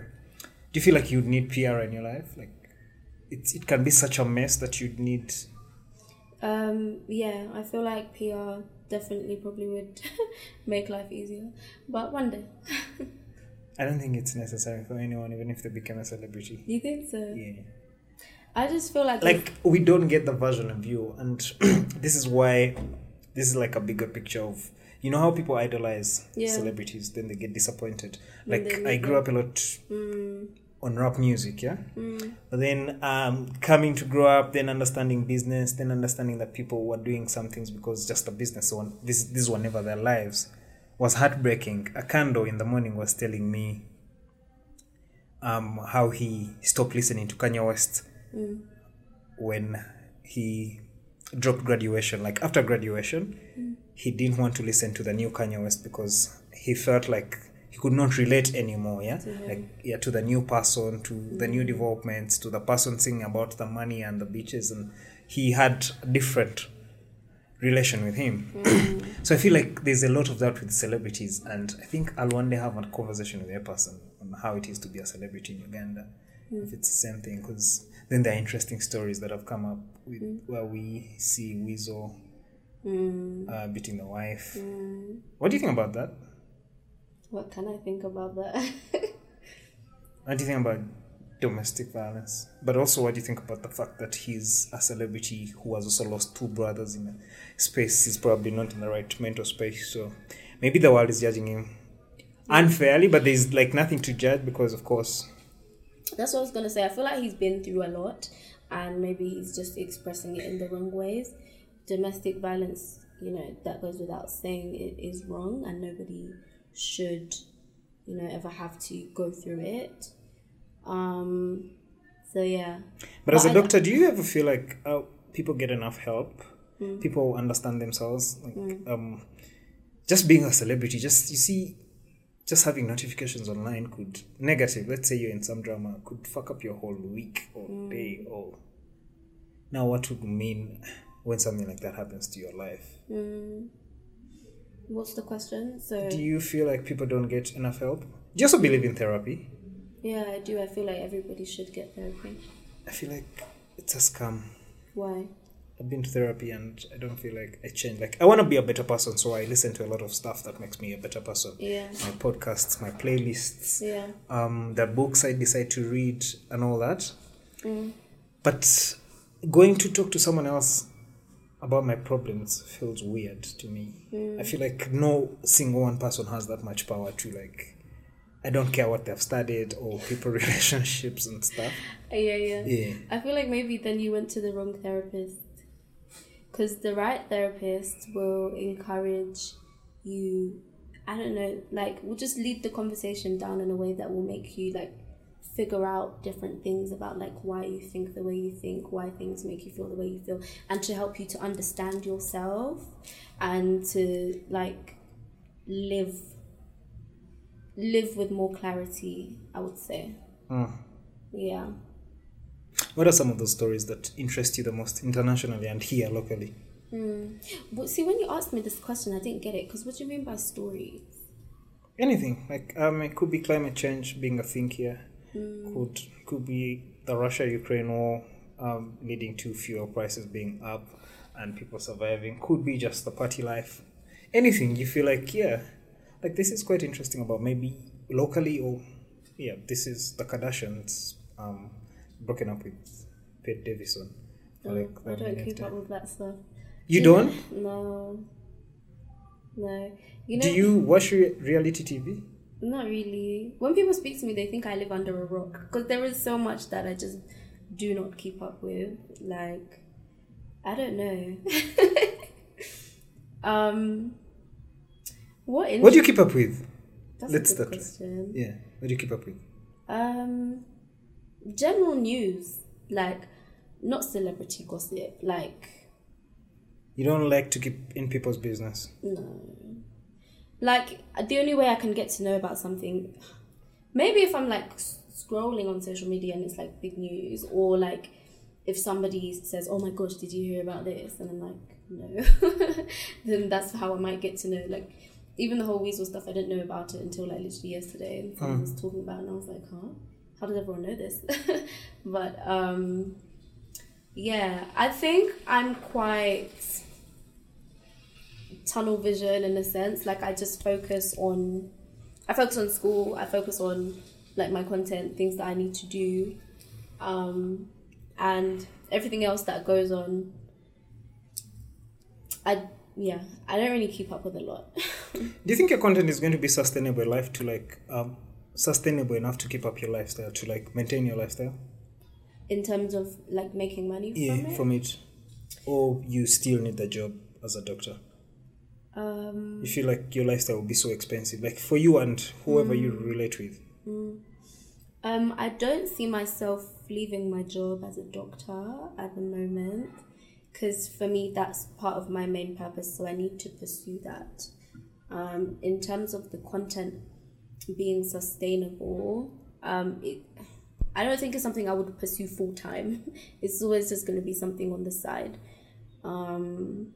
Do you feel like you'd need PR in your life? Like, it's it can be such a mess that you'd need. Um, yeah, I feel like PR definitely probably would make life easier, but one day. I don't think it's necessary for anyone, even if they become a celebrity. You think so? Yeah. I just feel like Like we don't get the version of you, and this is why this is like a bigger picture of you know how people idolize Yeah. celebrities, then they get disappointed. Like I grew up a lot mm, on rap music, yeah. mm, But then um, coming to grow up, then understanding business, then understanding that people were doing some things because just a business. So this these were never their lives. Was heartbreaking. A candle in the morning was telling me um, how he stopped listening to Kanye West mm, when he dropped graduation. Like after graduation, he didn't want to listen to the new Kanye West because he felt like he could not relate anymore. Yeah, To like yeah, to the new person, to the new developments, to the person singing about the money and the beaches, and he had a different relation with him. so I feel like there's a lot of that with celebrities, and I think I'll one day have a conversation with a person on how it is to be a celebrity in Uganda. If it's the same thing, because then there are interesting stories that have come up with where we see Weasel mm, uh, beating the wife. mm. What do you think about that? What can I think about that? What do you think about domestic violence? But also, what do you think about the fact that he's a celebrity who has also lost two brothers in a space? He's probably not in the right mental space. So maybe the world is judging him unfairly, but there's like nothing to judge because, of course, That's what I was gonna say. I feel like he's been through a lot, and maybe he's just expressing it in the wrong ways. Domestic violence, you know, that goes without saying, it is wrong, and nobody should, you know, ever have to go through it. Um. So yeah. But as But a I- doctor, do you ever feel like uh, people get enough help? Mm. People understand themselves. Like, um, just being a celebrity, just you see, just having notifications online could negative. Let's say you're in some drama, could fuck up your whole week or Mm. day. Or now, what would mean when something like that happens to your life? Mm. What's the question? So Do you feel like people don't get enough help? Do you also believe in therapy? yeah, I do. I feel like everybody should get therapy. I feel like it's a scam. Why? I've been to therapy and I don't feel like I changed. Like I want to be a better person, so I listen to a lot of stuff that makes me a better person. Yeah. My podcasts, my playlists, Yeah. um, the books I decide to read, and all that. Mm. But going to talk to someone else about my problems feels weird to me. Mm. I feel like no single one person has that much power to like. I don't care what they've studied or people relationships and stuff. Yeah, yeah. Yeah. I feel like maybe then you went to the wrong therapist. Because the right therapist will encourage you, I don't know, like, will just lead the conversation down in a way that will make you, like, figure out different things about, like, why you think the way you think, why things make you feel the way you feel, and to help you to understand yourself and to, like, live live with more clarity i would say Mm. yeah What are some of those stories that interest you the most internationally and here locally? Hmm. But see, when you asked me this question, I didn't get it. Because what do you mean by stories? Anything like um, it could be climate change being a thing here. Could could be the Russia Ukraine war um, leading to fuel prices being up and people surviving. Could be just the party life. Anything you feel like yeah, like this is quite interesting about maybe locally or yeah, this is the Kardashians um, broken up with Pete Davidson. Oh, Like I don't many keep up with that stuff. You Do don't? No. No. You know, Do you watch re- reality TV? Not really. When people speak to me, they think I live under a rock. Because there is so much that I just do not keep up with. Like, I don't know. um, what? What do you keep up with? That's let's a good start question. Yeah, what do you keep up with? Um, general news, like not celebrity gossip, like You don't like to keep in people's business. no. Like the only way I can get to know about something, maybe if I'm like scrolling on social media and it's like big news, or like if somebody says, "Oh my gosh, did you hear about this?" and I'm like, "No," then that's how I might get to know. Like even the whole weasel stuff, I didn't know about it until like literally yesterday, and someone was talking about, it and I was like, "Huh." how does everyone know this? but um, yeah, I think I'm quite tunnel vision in a sense. Like I just focus on, I focus on school. I focus on like my content, things that I need to do, um, and everything else that goes on. I yeah, I don't really keep up with a lot. Do you think your content is going to be sustainable life to like um sustainable enough to keep up your lifestyle to like maintain your lifestyle? in terms of like making money Yeah, from it. from it, or you still need the job as a doctor. Um, You feel like your lifestyle will be so expensive, like for you and whoever you relate with. Um, I don't see myself leaving my job as a doctor at the moment because for me that's part of my main purpose, so I need to pursue that. Um, in terms of the content being sustainable, um, it, I don't think it's something I would pursue full time. It's always just going to be something on the side. Um,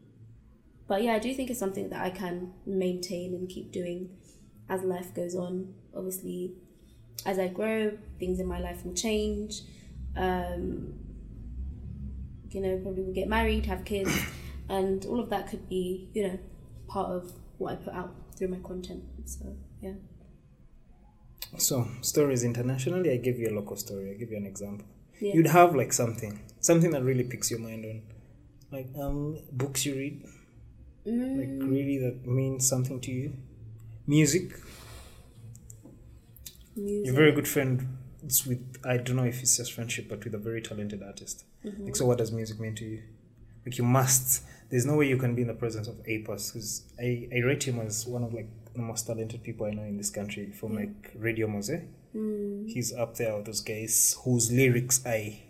but yeah, I do think it's something that I can maintain and keep doing as life goes on. Obviously, as I grow, things in my life will change. Um, you know, probably will get married, have kids, and all of that could be, you know, part of what I put out through my content. So yeah. So stories internationally, I give you a local story. I give you an example. Yeah. You'd have like something, something that really picks your mind on, like um books you read, Mm, like really that means something to you. Music. music. You're a very good friend. It's with I don't know if it's just friendship, but with a very talented artist. Mm-hmm. Like so, what does music mean to you? Like you must. There's no way you can be in the presence of A Pass because I I rate him as one of like the most talented people I know in this country from like Radio Mowzey. Mm, He's up there with those guys whose lyrics I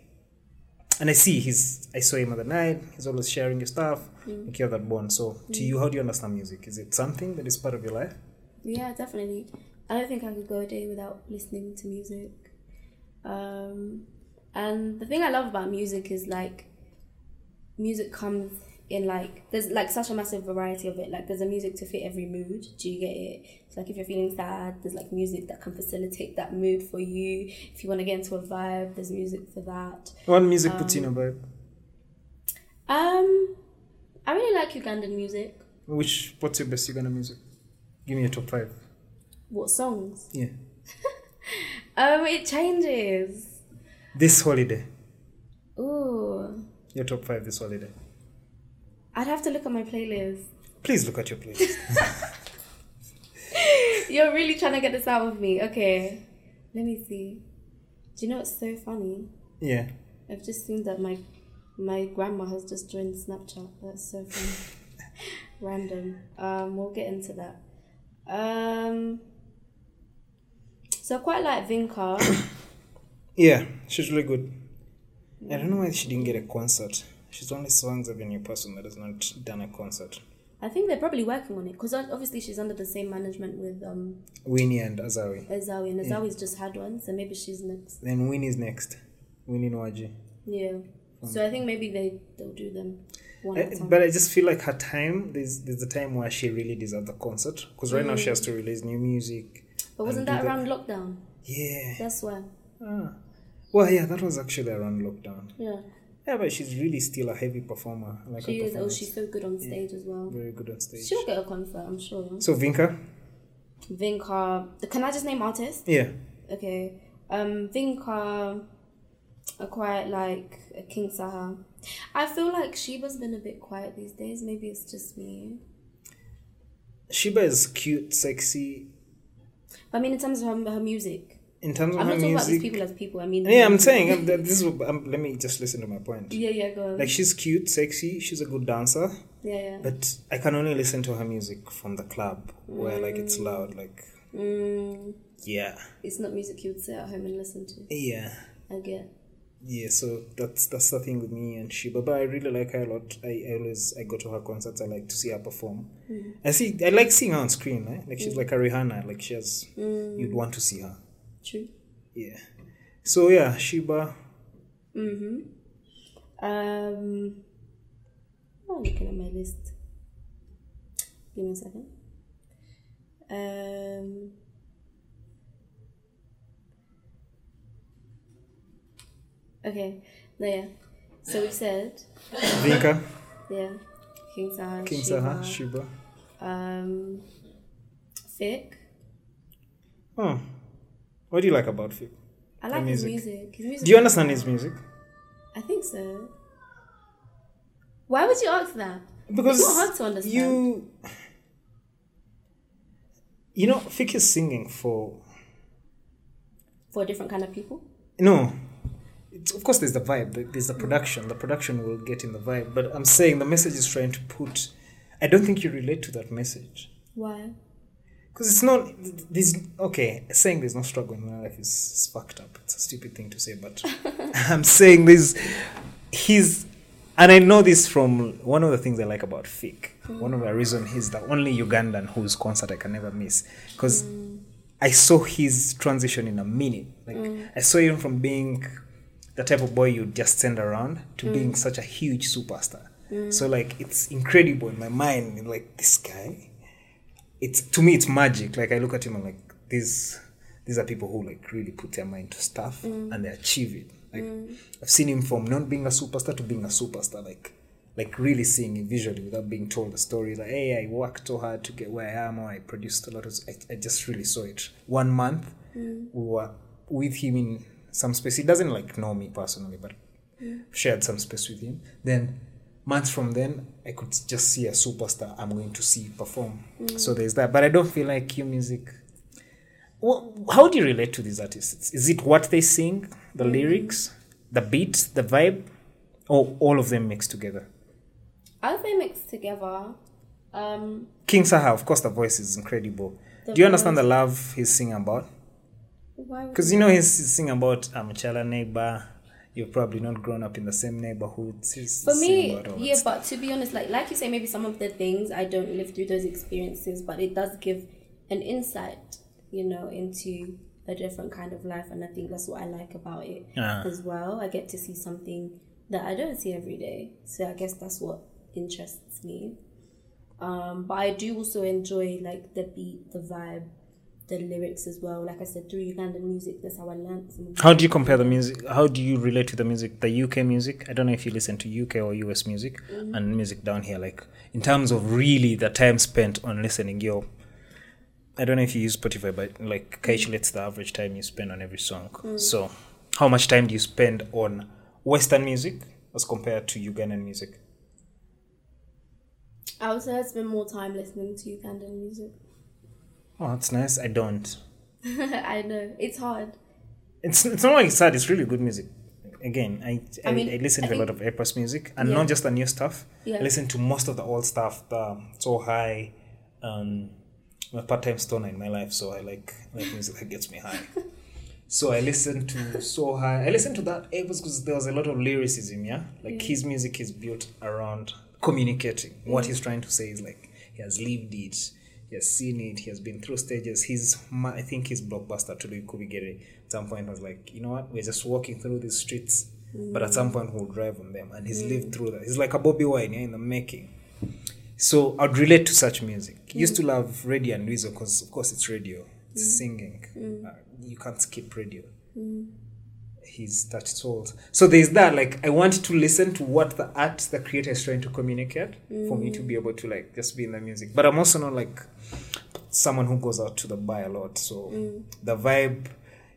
and I see he's I saw him other night. He's always sharing his stuff. Mm. You have that bond. So to you, how do you understand music? Is it something that is part of your life? yeah, definitely. I don't think I could go a day without listening to music. Um, and the thing I love about music is like, music comes in like there's like such a massive variety of it. Like there's a music to fit every mood. Do you get it? It's like if you're feeling sad, there's like music that can facilitate that mood for you. If you want to get into a vibe, there's music for that. What music puts you in a vibe? Um, I really like Ugandan music. Which what's your best ugandan music? Give me a top five. What songs? Yeah. Um, it changes. This holiday. Ooh, Your top five this holiday. I'd have to look at my playlist. Please look at your playlist. You're really trying to get this out of me. Okay, let me see. Do you know what's so funny? yeah. I've just seen that my my grandma has just joined Snapchat. That's so funny. Random. Um, we'll get into that. Um, so I quite like Vinka. Yeah, she's really good. I don't know why she didn't get a concert. She's the only Swangz Avenue person that has not done a concert. I think they're probably working on it because obviously she's under the same management with um Winnie and Azawi. Azawi, and Azawi's just had one, so maybe she's next. Then Winnie's next. Winnie Nwagi. Yeah. So I think maybe they they'll do them a I, but I just feel like her time, there's there's a time where she really deserves the concert. Because right now she has to release new music. But wasn't that around lockdown? Yeah. That's why. Ah. Well, yeah, that was actually around lockdown. Yeah. Yeah, but she's really still a heavy performer. Like She is. Oh, she's so good on stage as well. very good on stage. She'll get a concert, I'm sure. So Vinka, Vinka. Can I just name artists? yeah, Okay. Um, Vinka I quite like King Saha. I feel like Sheebah's been a bit quiet these days. Maybe it's just me. Sheebah is cute, sexy. I mean, in terms of her, her music, In terms of I'm her not talking about these music, people as people. I mean, yeah, I'm saying that this is. Um, let me just listen to my point. Yeah, yeah, go on. Like she's cute, sexy. She's a good dancer, yeah, yeah. but I can only listen to her music from the club where like it's loud. Like Mm, yeah, it's not music you would sit at home and listen to. yeah. I get. Yeah, so that's that's the thing with me and she. But I really like her a lot. I, I always I go to her concerts. I like to see her perform. I see. I like seeing her on screen. Eh? Like she's like a Rihanna. Like she has. Mm, You'd want to see her. True. Yeah. So yeah, Sheebah. Mm-hmm. Um, I'm looking at my list. Give me a second. Um, okay, no, yeah. So we said, Vinka, yeah, King Saha, King Saha, Sheebah. um, Fik. Oh, what do you like about Fik? I like music. his music. His music. Do you understand his music? I think so. Why would you ask that? Because It's not hard to understand. you, you know, Fik is singing for For different kind of people. no. It's, of course, there's the vibe. There's the production. The production will get in the vibe. But I'm saying the message is trying to put. I don't think you relate to that message. Why? Because it's not. There's okay. Saying there's no struggle in my life is, is fucked up. It's a stupid thing to say, but I'm saying this. He's, and I know this from one of the things I like about Fik. One of the mm. reasons he's the only Ugandan whose concert I can never miss. Because I saw his transition in a minute. Like mm. I saw him from being the type of boy you just send around to being mm. such a huge superstar. So like it's incredible in my mind. Like this guy it's to me it's magic. Like i look at him and like these these are people who like really put their mind to stuff mm. and they achieve it. Like mm. i've seen him from not being a superstar to being a superstar like like really seeing it visually without being told the story. Like hey i worked so hard to get where i am or i produced a lot of i, I just really saw it. One month mm. we were with him in some space. He doesn't like know me personally, but shared some space with him. Then months from then, I could just see a superstar I'm going to see perform. Mm. So there's that. But I don't feel like your music. Wha how do you relate to these artists? Is it what they sing, the mm. lyrics, the beat, the vibe, or all of them mixed together? As they mix together, um, King Saha, of course, the voice is incredible. Do you understand the love he's singing about? Because you know he's, singing about um, I'm a neighbor. You've probably not grown up in the same neighborhood. He's For me, about all that yeah, stuff. but to be honest, like like you say, maybe some of the things I don't live through those experiences, but it does give an insight, you know, into a different kind of life, and I think that's what I like about it Ah. as well. I get to see something that I don't see every day, so I guess that's what interests me. Um, but I do also enjoy like the beat, the vibe, the lyrics as well. Like I said, through Ugandan music, that's how I learned some How do you compare the music? How do you relate to the music, the UK music? I don't know if you listen to UK or US music Mm-hmm. and music down here. Like in terms of really the time spent on listening, your I don't know if you use Spotify, but like calculates the average time you spend on every song. Mm. So, how much time do you spend on Western music as compared to Ugandan music? I would say I spend more time listening to Ugandan music. Oh, that's nice. I don't. I know it's hard. It's it's not like it's sad. It's really good music. Again, I I, I mean, I listen I to a lot of A Pass's music and Yeah. not just the new stuff. Yeah. I listen to most of the old stuff. The so high. Um, I'm a part-time stoner in my life, so I like like music that gets me high. so I listen to so high. I listen to that A Pass's because there was a lot of lyricism. Yeah, like his music is built around communicating. What he's trying to say is like he has lived it. He has seen it. He has been through stages. He's, I think, his blockbuster to Kubigere at some point was like, you know what? We're just walking through these streets, but at some point we'll drive on them. And he's mm. lived through that. He's like a Bobby Wine yeah, in the making. So I'd relate to such music. Used to mm. love radio and Weasel because, of course, it's radio. It's mm. singing. Uh, you can't skip radio. He's touched souls. So there's that. Like I want to listen to what the art the creator is trying to communicate for me to be mm. able to like just be in the music. But I'm also not like someone who goes out to the bar a lot. So mm. the vibe,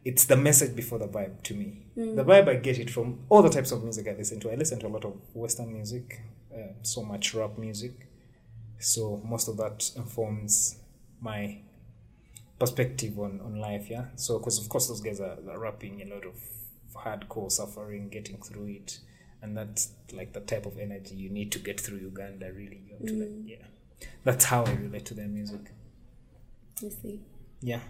it's the message before the vibe to me. Mm. The vibe I get it from all the types of music I listen to. I listen to a lot of Western music, uh, so much rap music. So most of that informs my perspective on, on life, yeah. So because of course those guys are, are rapping a lot of hardcore suffering, getting through it, and that's like the type of energy you need to get through Uganda. Really, you have to like, yeah. That's how I relate to their music. I see. Yeah.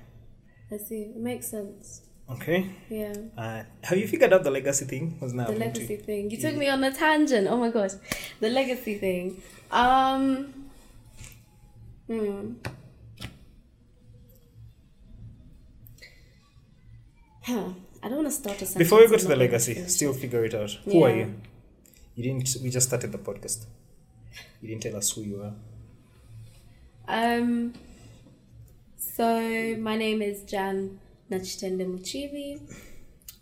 I see. It makes sense. Okay. Yeah. Uh, have you figured out the legacy thing? Was now The legacy thing. You took me on a tangent. Oh my gosh. The legacy thing. Um. Hmm. Huh. I don't want to start a sentence. Before we go to the not be able legacy, finish still figure it out. Who are you? You didn't. We just started the podcast. You didn't tell us who you are. Um. So my name is Jan Nachitende Muchivi.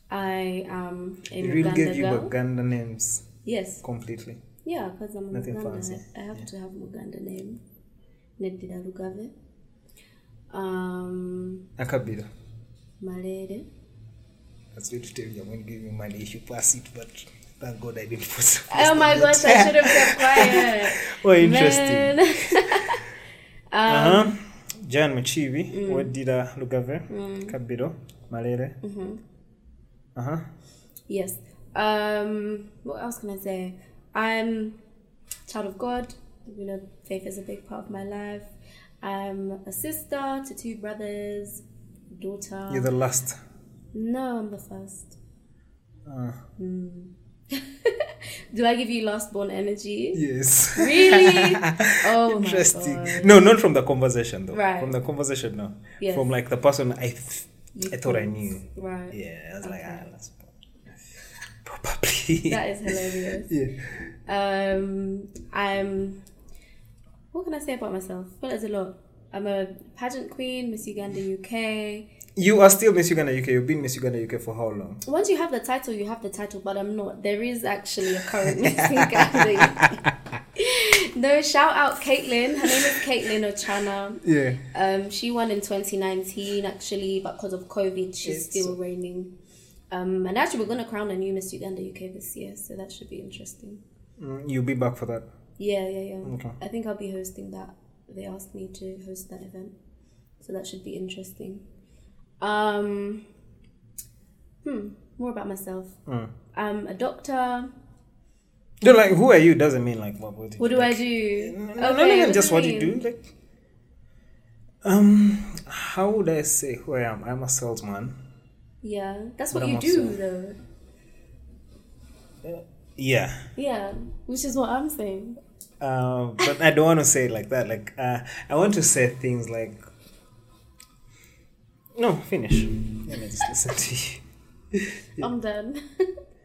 I am a It really gave you. Uganda names yes. completely. Yeah, because I'm Nothing Muganda. fancy. I have Yeah. to have Muganda name. Nedida Lugave. Um, Akabira. Malere. That's going to tell you I'm going to give you money if you pass it, but thank God I didn't put Oh my gosh, I should have kept quiet. Oh, interesting. Man. Uh um, huh. Jan Machivi, Mm. what did uh, Lugave, Kabiro, Malere. Mm-hmm. Uh huh. yes. Um, what else can I say? I'm child of God. You know, faith is a big part of my life. I'm a sister to two brothers, daughter. You're the last. No, I'm the first. Uh, Do I give you last born energy? yes. Really? Oh Interesting. my god. No, not from the conversation though. Right. From the conversation, no. Yes. From like the person I, th- I thought I knew. Right. Yeah, I was like, Okay. ah, that's probably. That is hilarious. yeah. Um, I'm. What can I say about myself? Well, there's a lot. I'm a pageant queen, Miss Uganda UK. You are still Miss Uganda UK. You've been Miss Uganda UK for how long? Once you have the title, you have the title, but I'm not. There is actually a current Miss Uganda no, shout out Caitlin. Her name is Caitlin Ochana. Yeah. Um, she won in 2019 actually, but because of COVID, she's It's- still reigning. Um, and actually, we're gonna crown a new Miss Uganda UK this year, so that should be interesting. Mm, you'll be back for that. Yeah, yeah, yeah. Okay. I think I'll be hosting that. They asked me to host that event, so that should be interesting. Um, hmm. More about myself. Mm. I'm a doctor. No, like who are you doesn't mean like what. What, What do I do? No, no, no, no, what just what you do. Like, um, how would I say who I am? I'm a salesman. Yeah, that's But what I'm you do, also- though. Yeah. Yeah, which is what I'm saying. Uh, but I don't want to say it like that. Like, uh, I want to say things like, no, finish. Let me just listen to you. I'm done.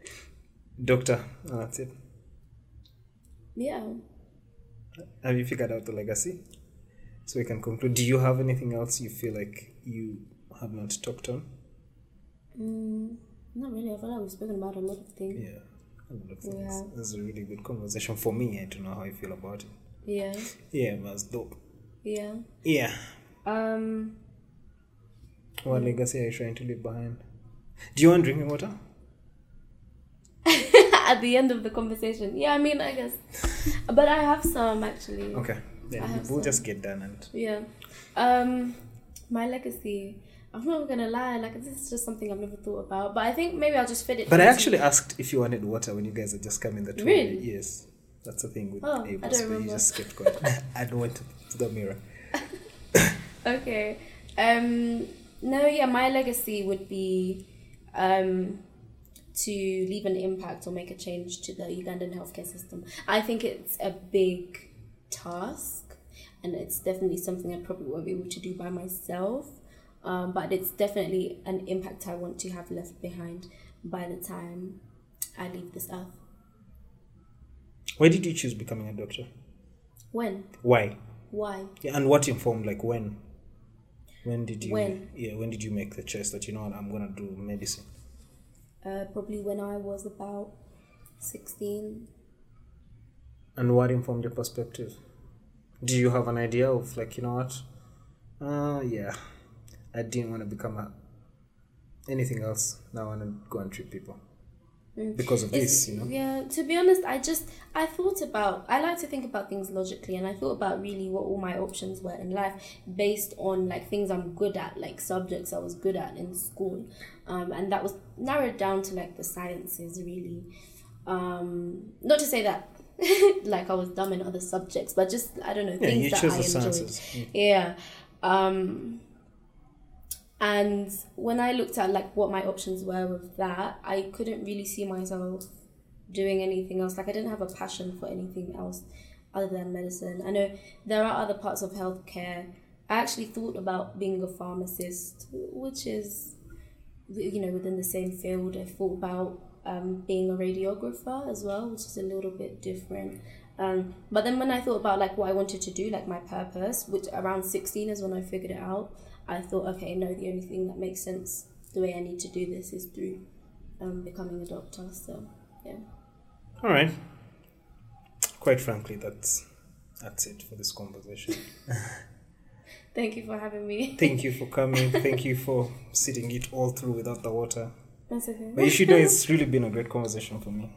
Doctor, and that's it. yeah. Have you figured out the legacy? So we can conclude. Do you have anything else you feel like you have not talked on? Mm, not really. I feel like we've spoken about a lot of things. Yeah. A lot of things. Yeah. This is a really good conversation for me. I don't know how you feel about it. Yeah. Yeah, it was dope. Yeah. Yeah. Um. What legacy are you trying to leave behind? Do you want drinking water? At the end of the conversation, yeah. I mean, I guess, but I have some actually. Okay. I Then have we'll just get done and Yeah. Um, my legacy. I'm not gonna lie. Like this is just something I've never thought about. But I think maybe I'll just fit it. But I actually asked if you wanted water when you guys are just coming the tour. Really? Yes. That's the thing with Oh, I Amos, don't but you just kept quiet. I don't went to the mirror. Okay. Um no, yeah, my legacy would be um to leave an impact or make a change to the Ugandan healthcare system. I think it's a big task and it's definitely something I probably won't be able to do by myself. Um, but it's definitely an impact I want to have left behind by the time I leave this earth. Why did you choose becoming a doctor? When? Why? Why? Yeah, and what informed like when? When did you When? yeah, when did you make the choice that you know what I'm gonna do medicine? Uh, probably when I was about 16. And what informed your perspective? Do you have an idea of like, you know what? Uh yeah. I didn't want to become a anything else. Now I wanna go and treat people. Because of this, you know? Yeah, to be honest, I just I thought about I like to think about things logically and I thought about really what all my options were in life based on like things I'm good at, like subjects I was good at in school. Um, and that was narrowed down to like the sciences really. Um, not to say that like I was dumb in other subjects, but just I don't know, Yeah, things that chose I the enjoyed. sciences. Mm. Yeah. Um, and when I looked at like what my options were with that, I couldn't really see myself doing anything else. Like I didn't have a passion for anything else other than medicine. I know there are other parts of healthcare. I actually thought about being a pharmacist, which is you know within the same field. I thought about um, being a radiographer as well, which is a little bit different. Um, but then when I thought about like what I wanted to do, like my purpose, which around sixteen is when I figured it out. I thought, okay, no, the only thing that makes sense, the way I need to do this is through um, becoming a doctor. So yeah. All right. Quite frankly, that's that's it for this conversation. Thank you for having me. Thank you for coming. Thank you for sitting it all through without the water. That's okay. But you should know it's really been a great conversation for me.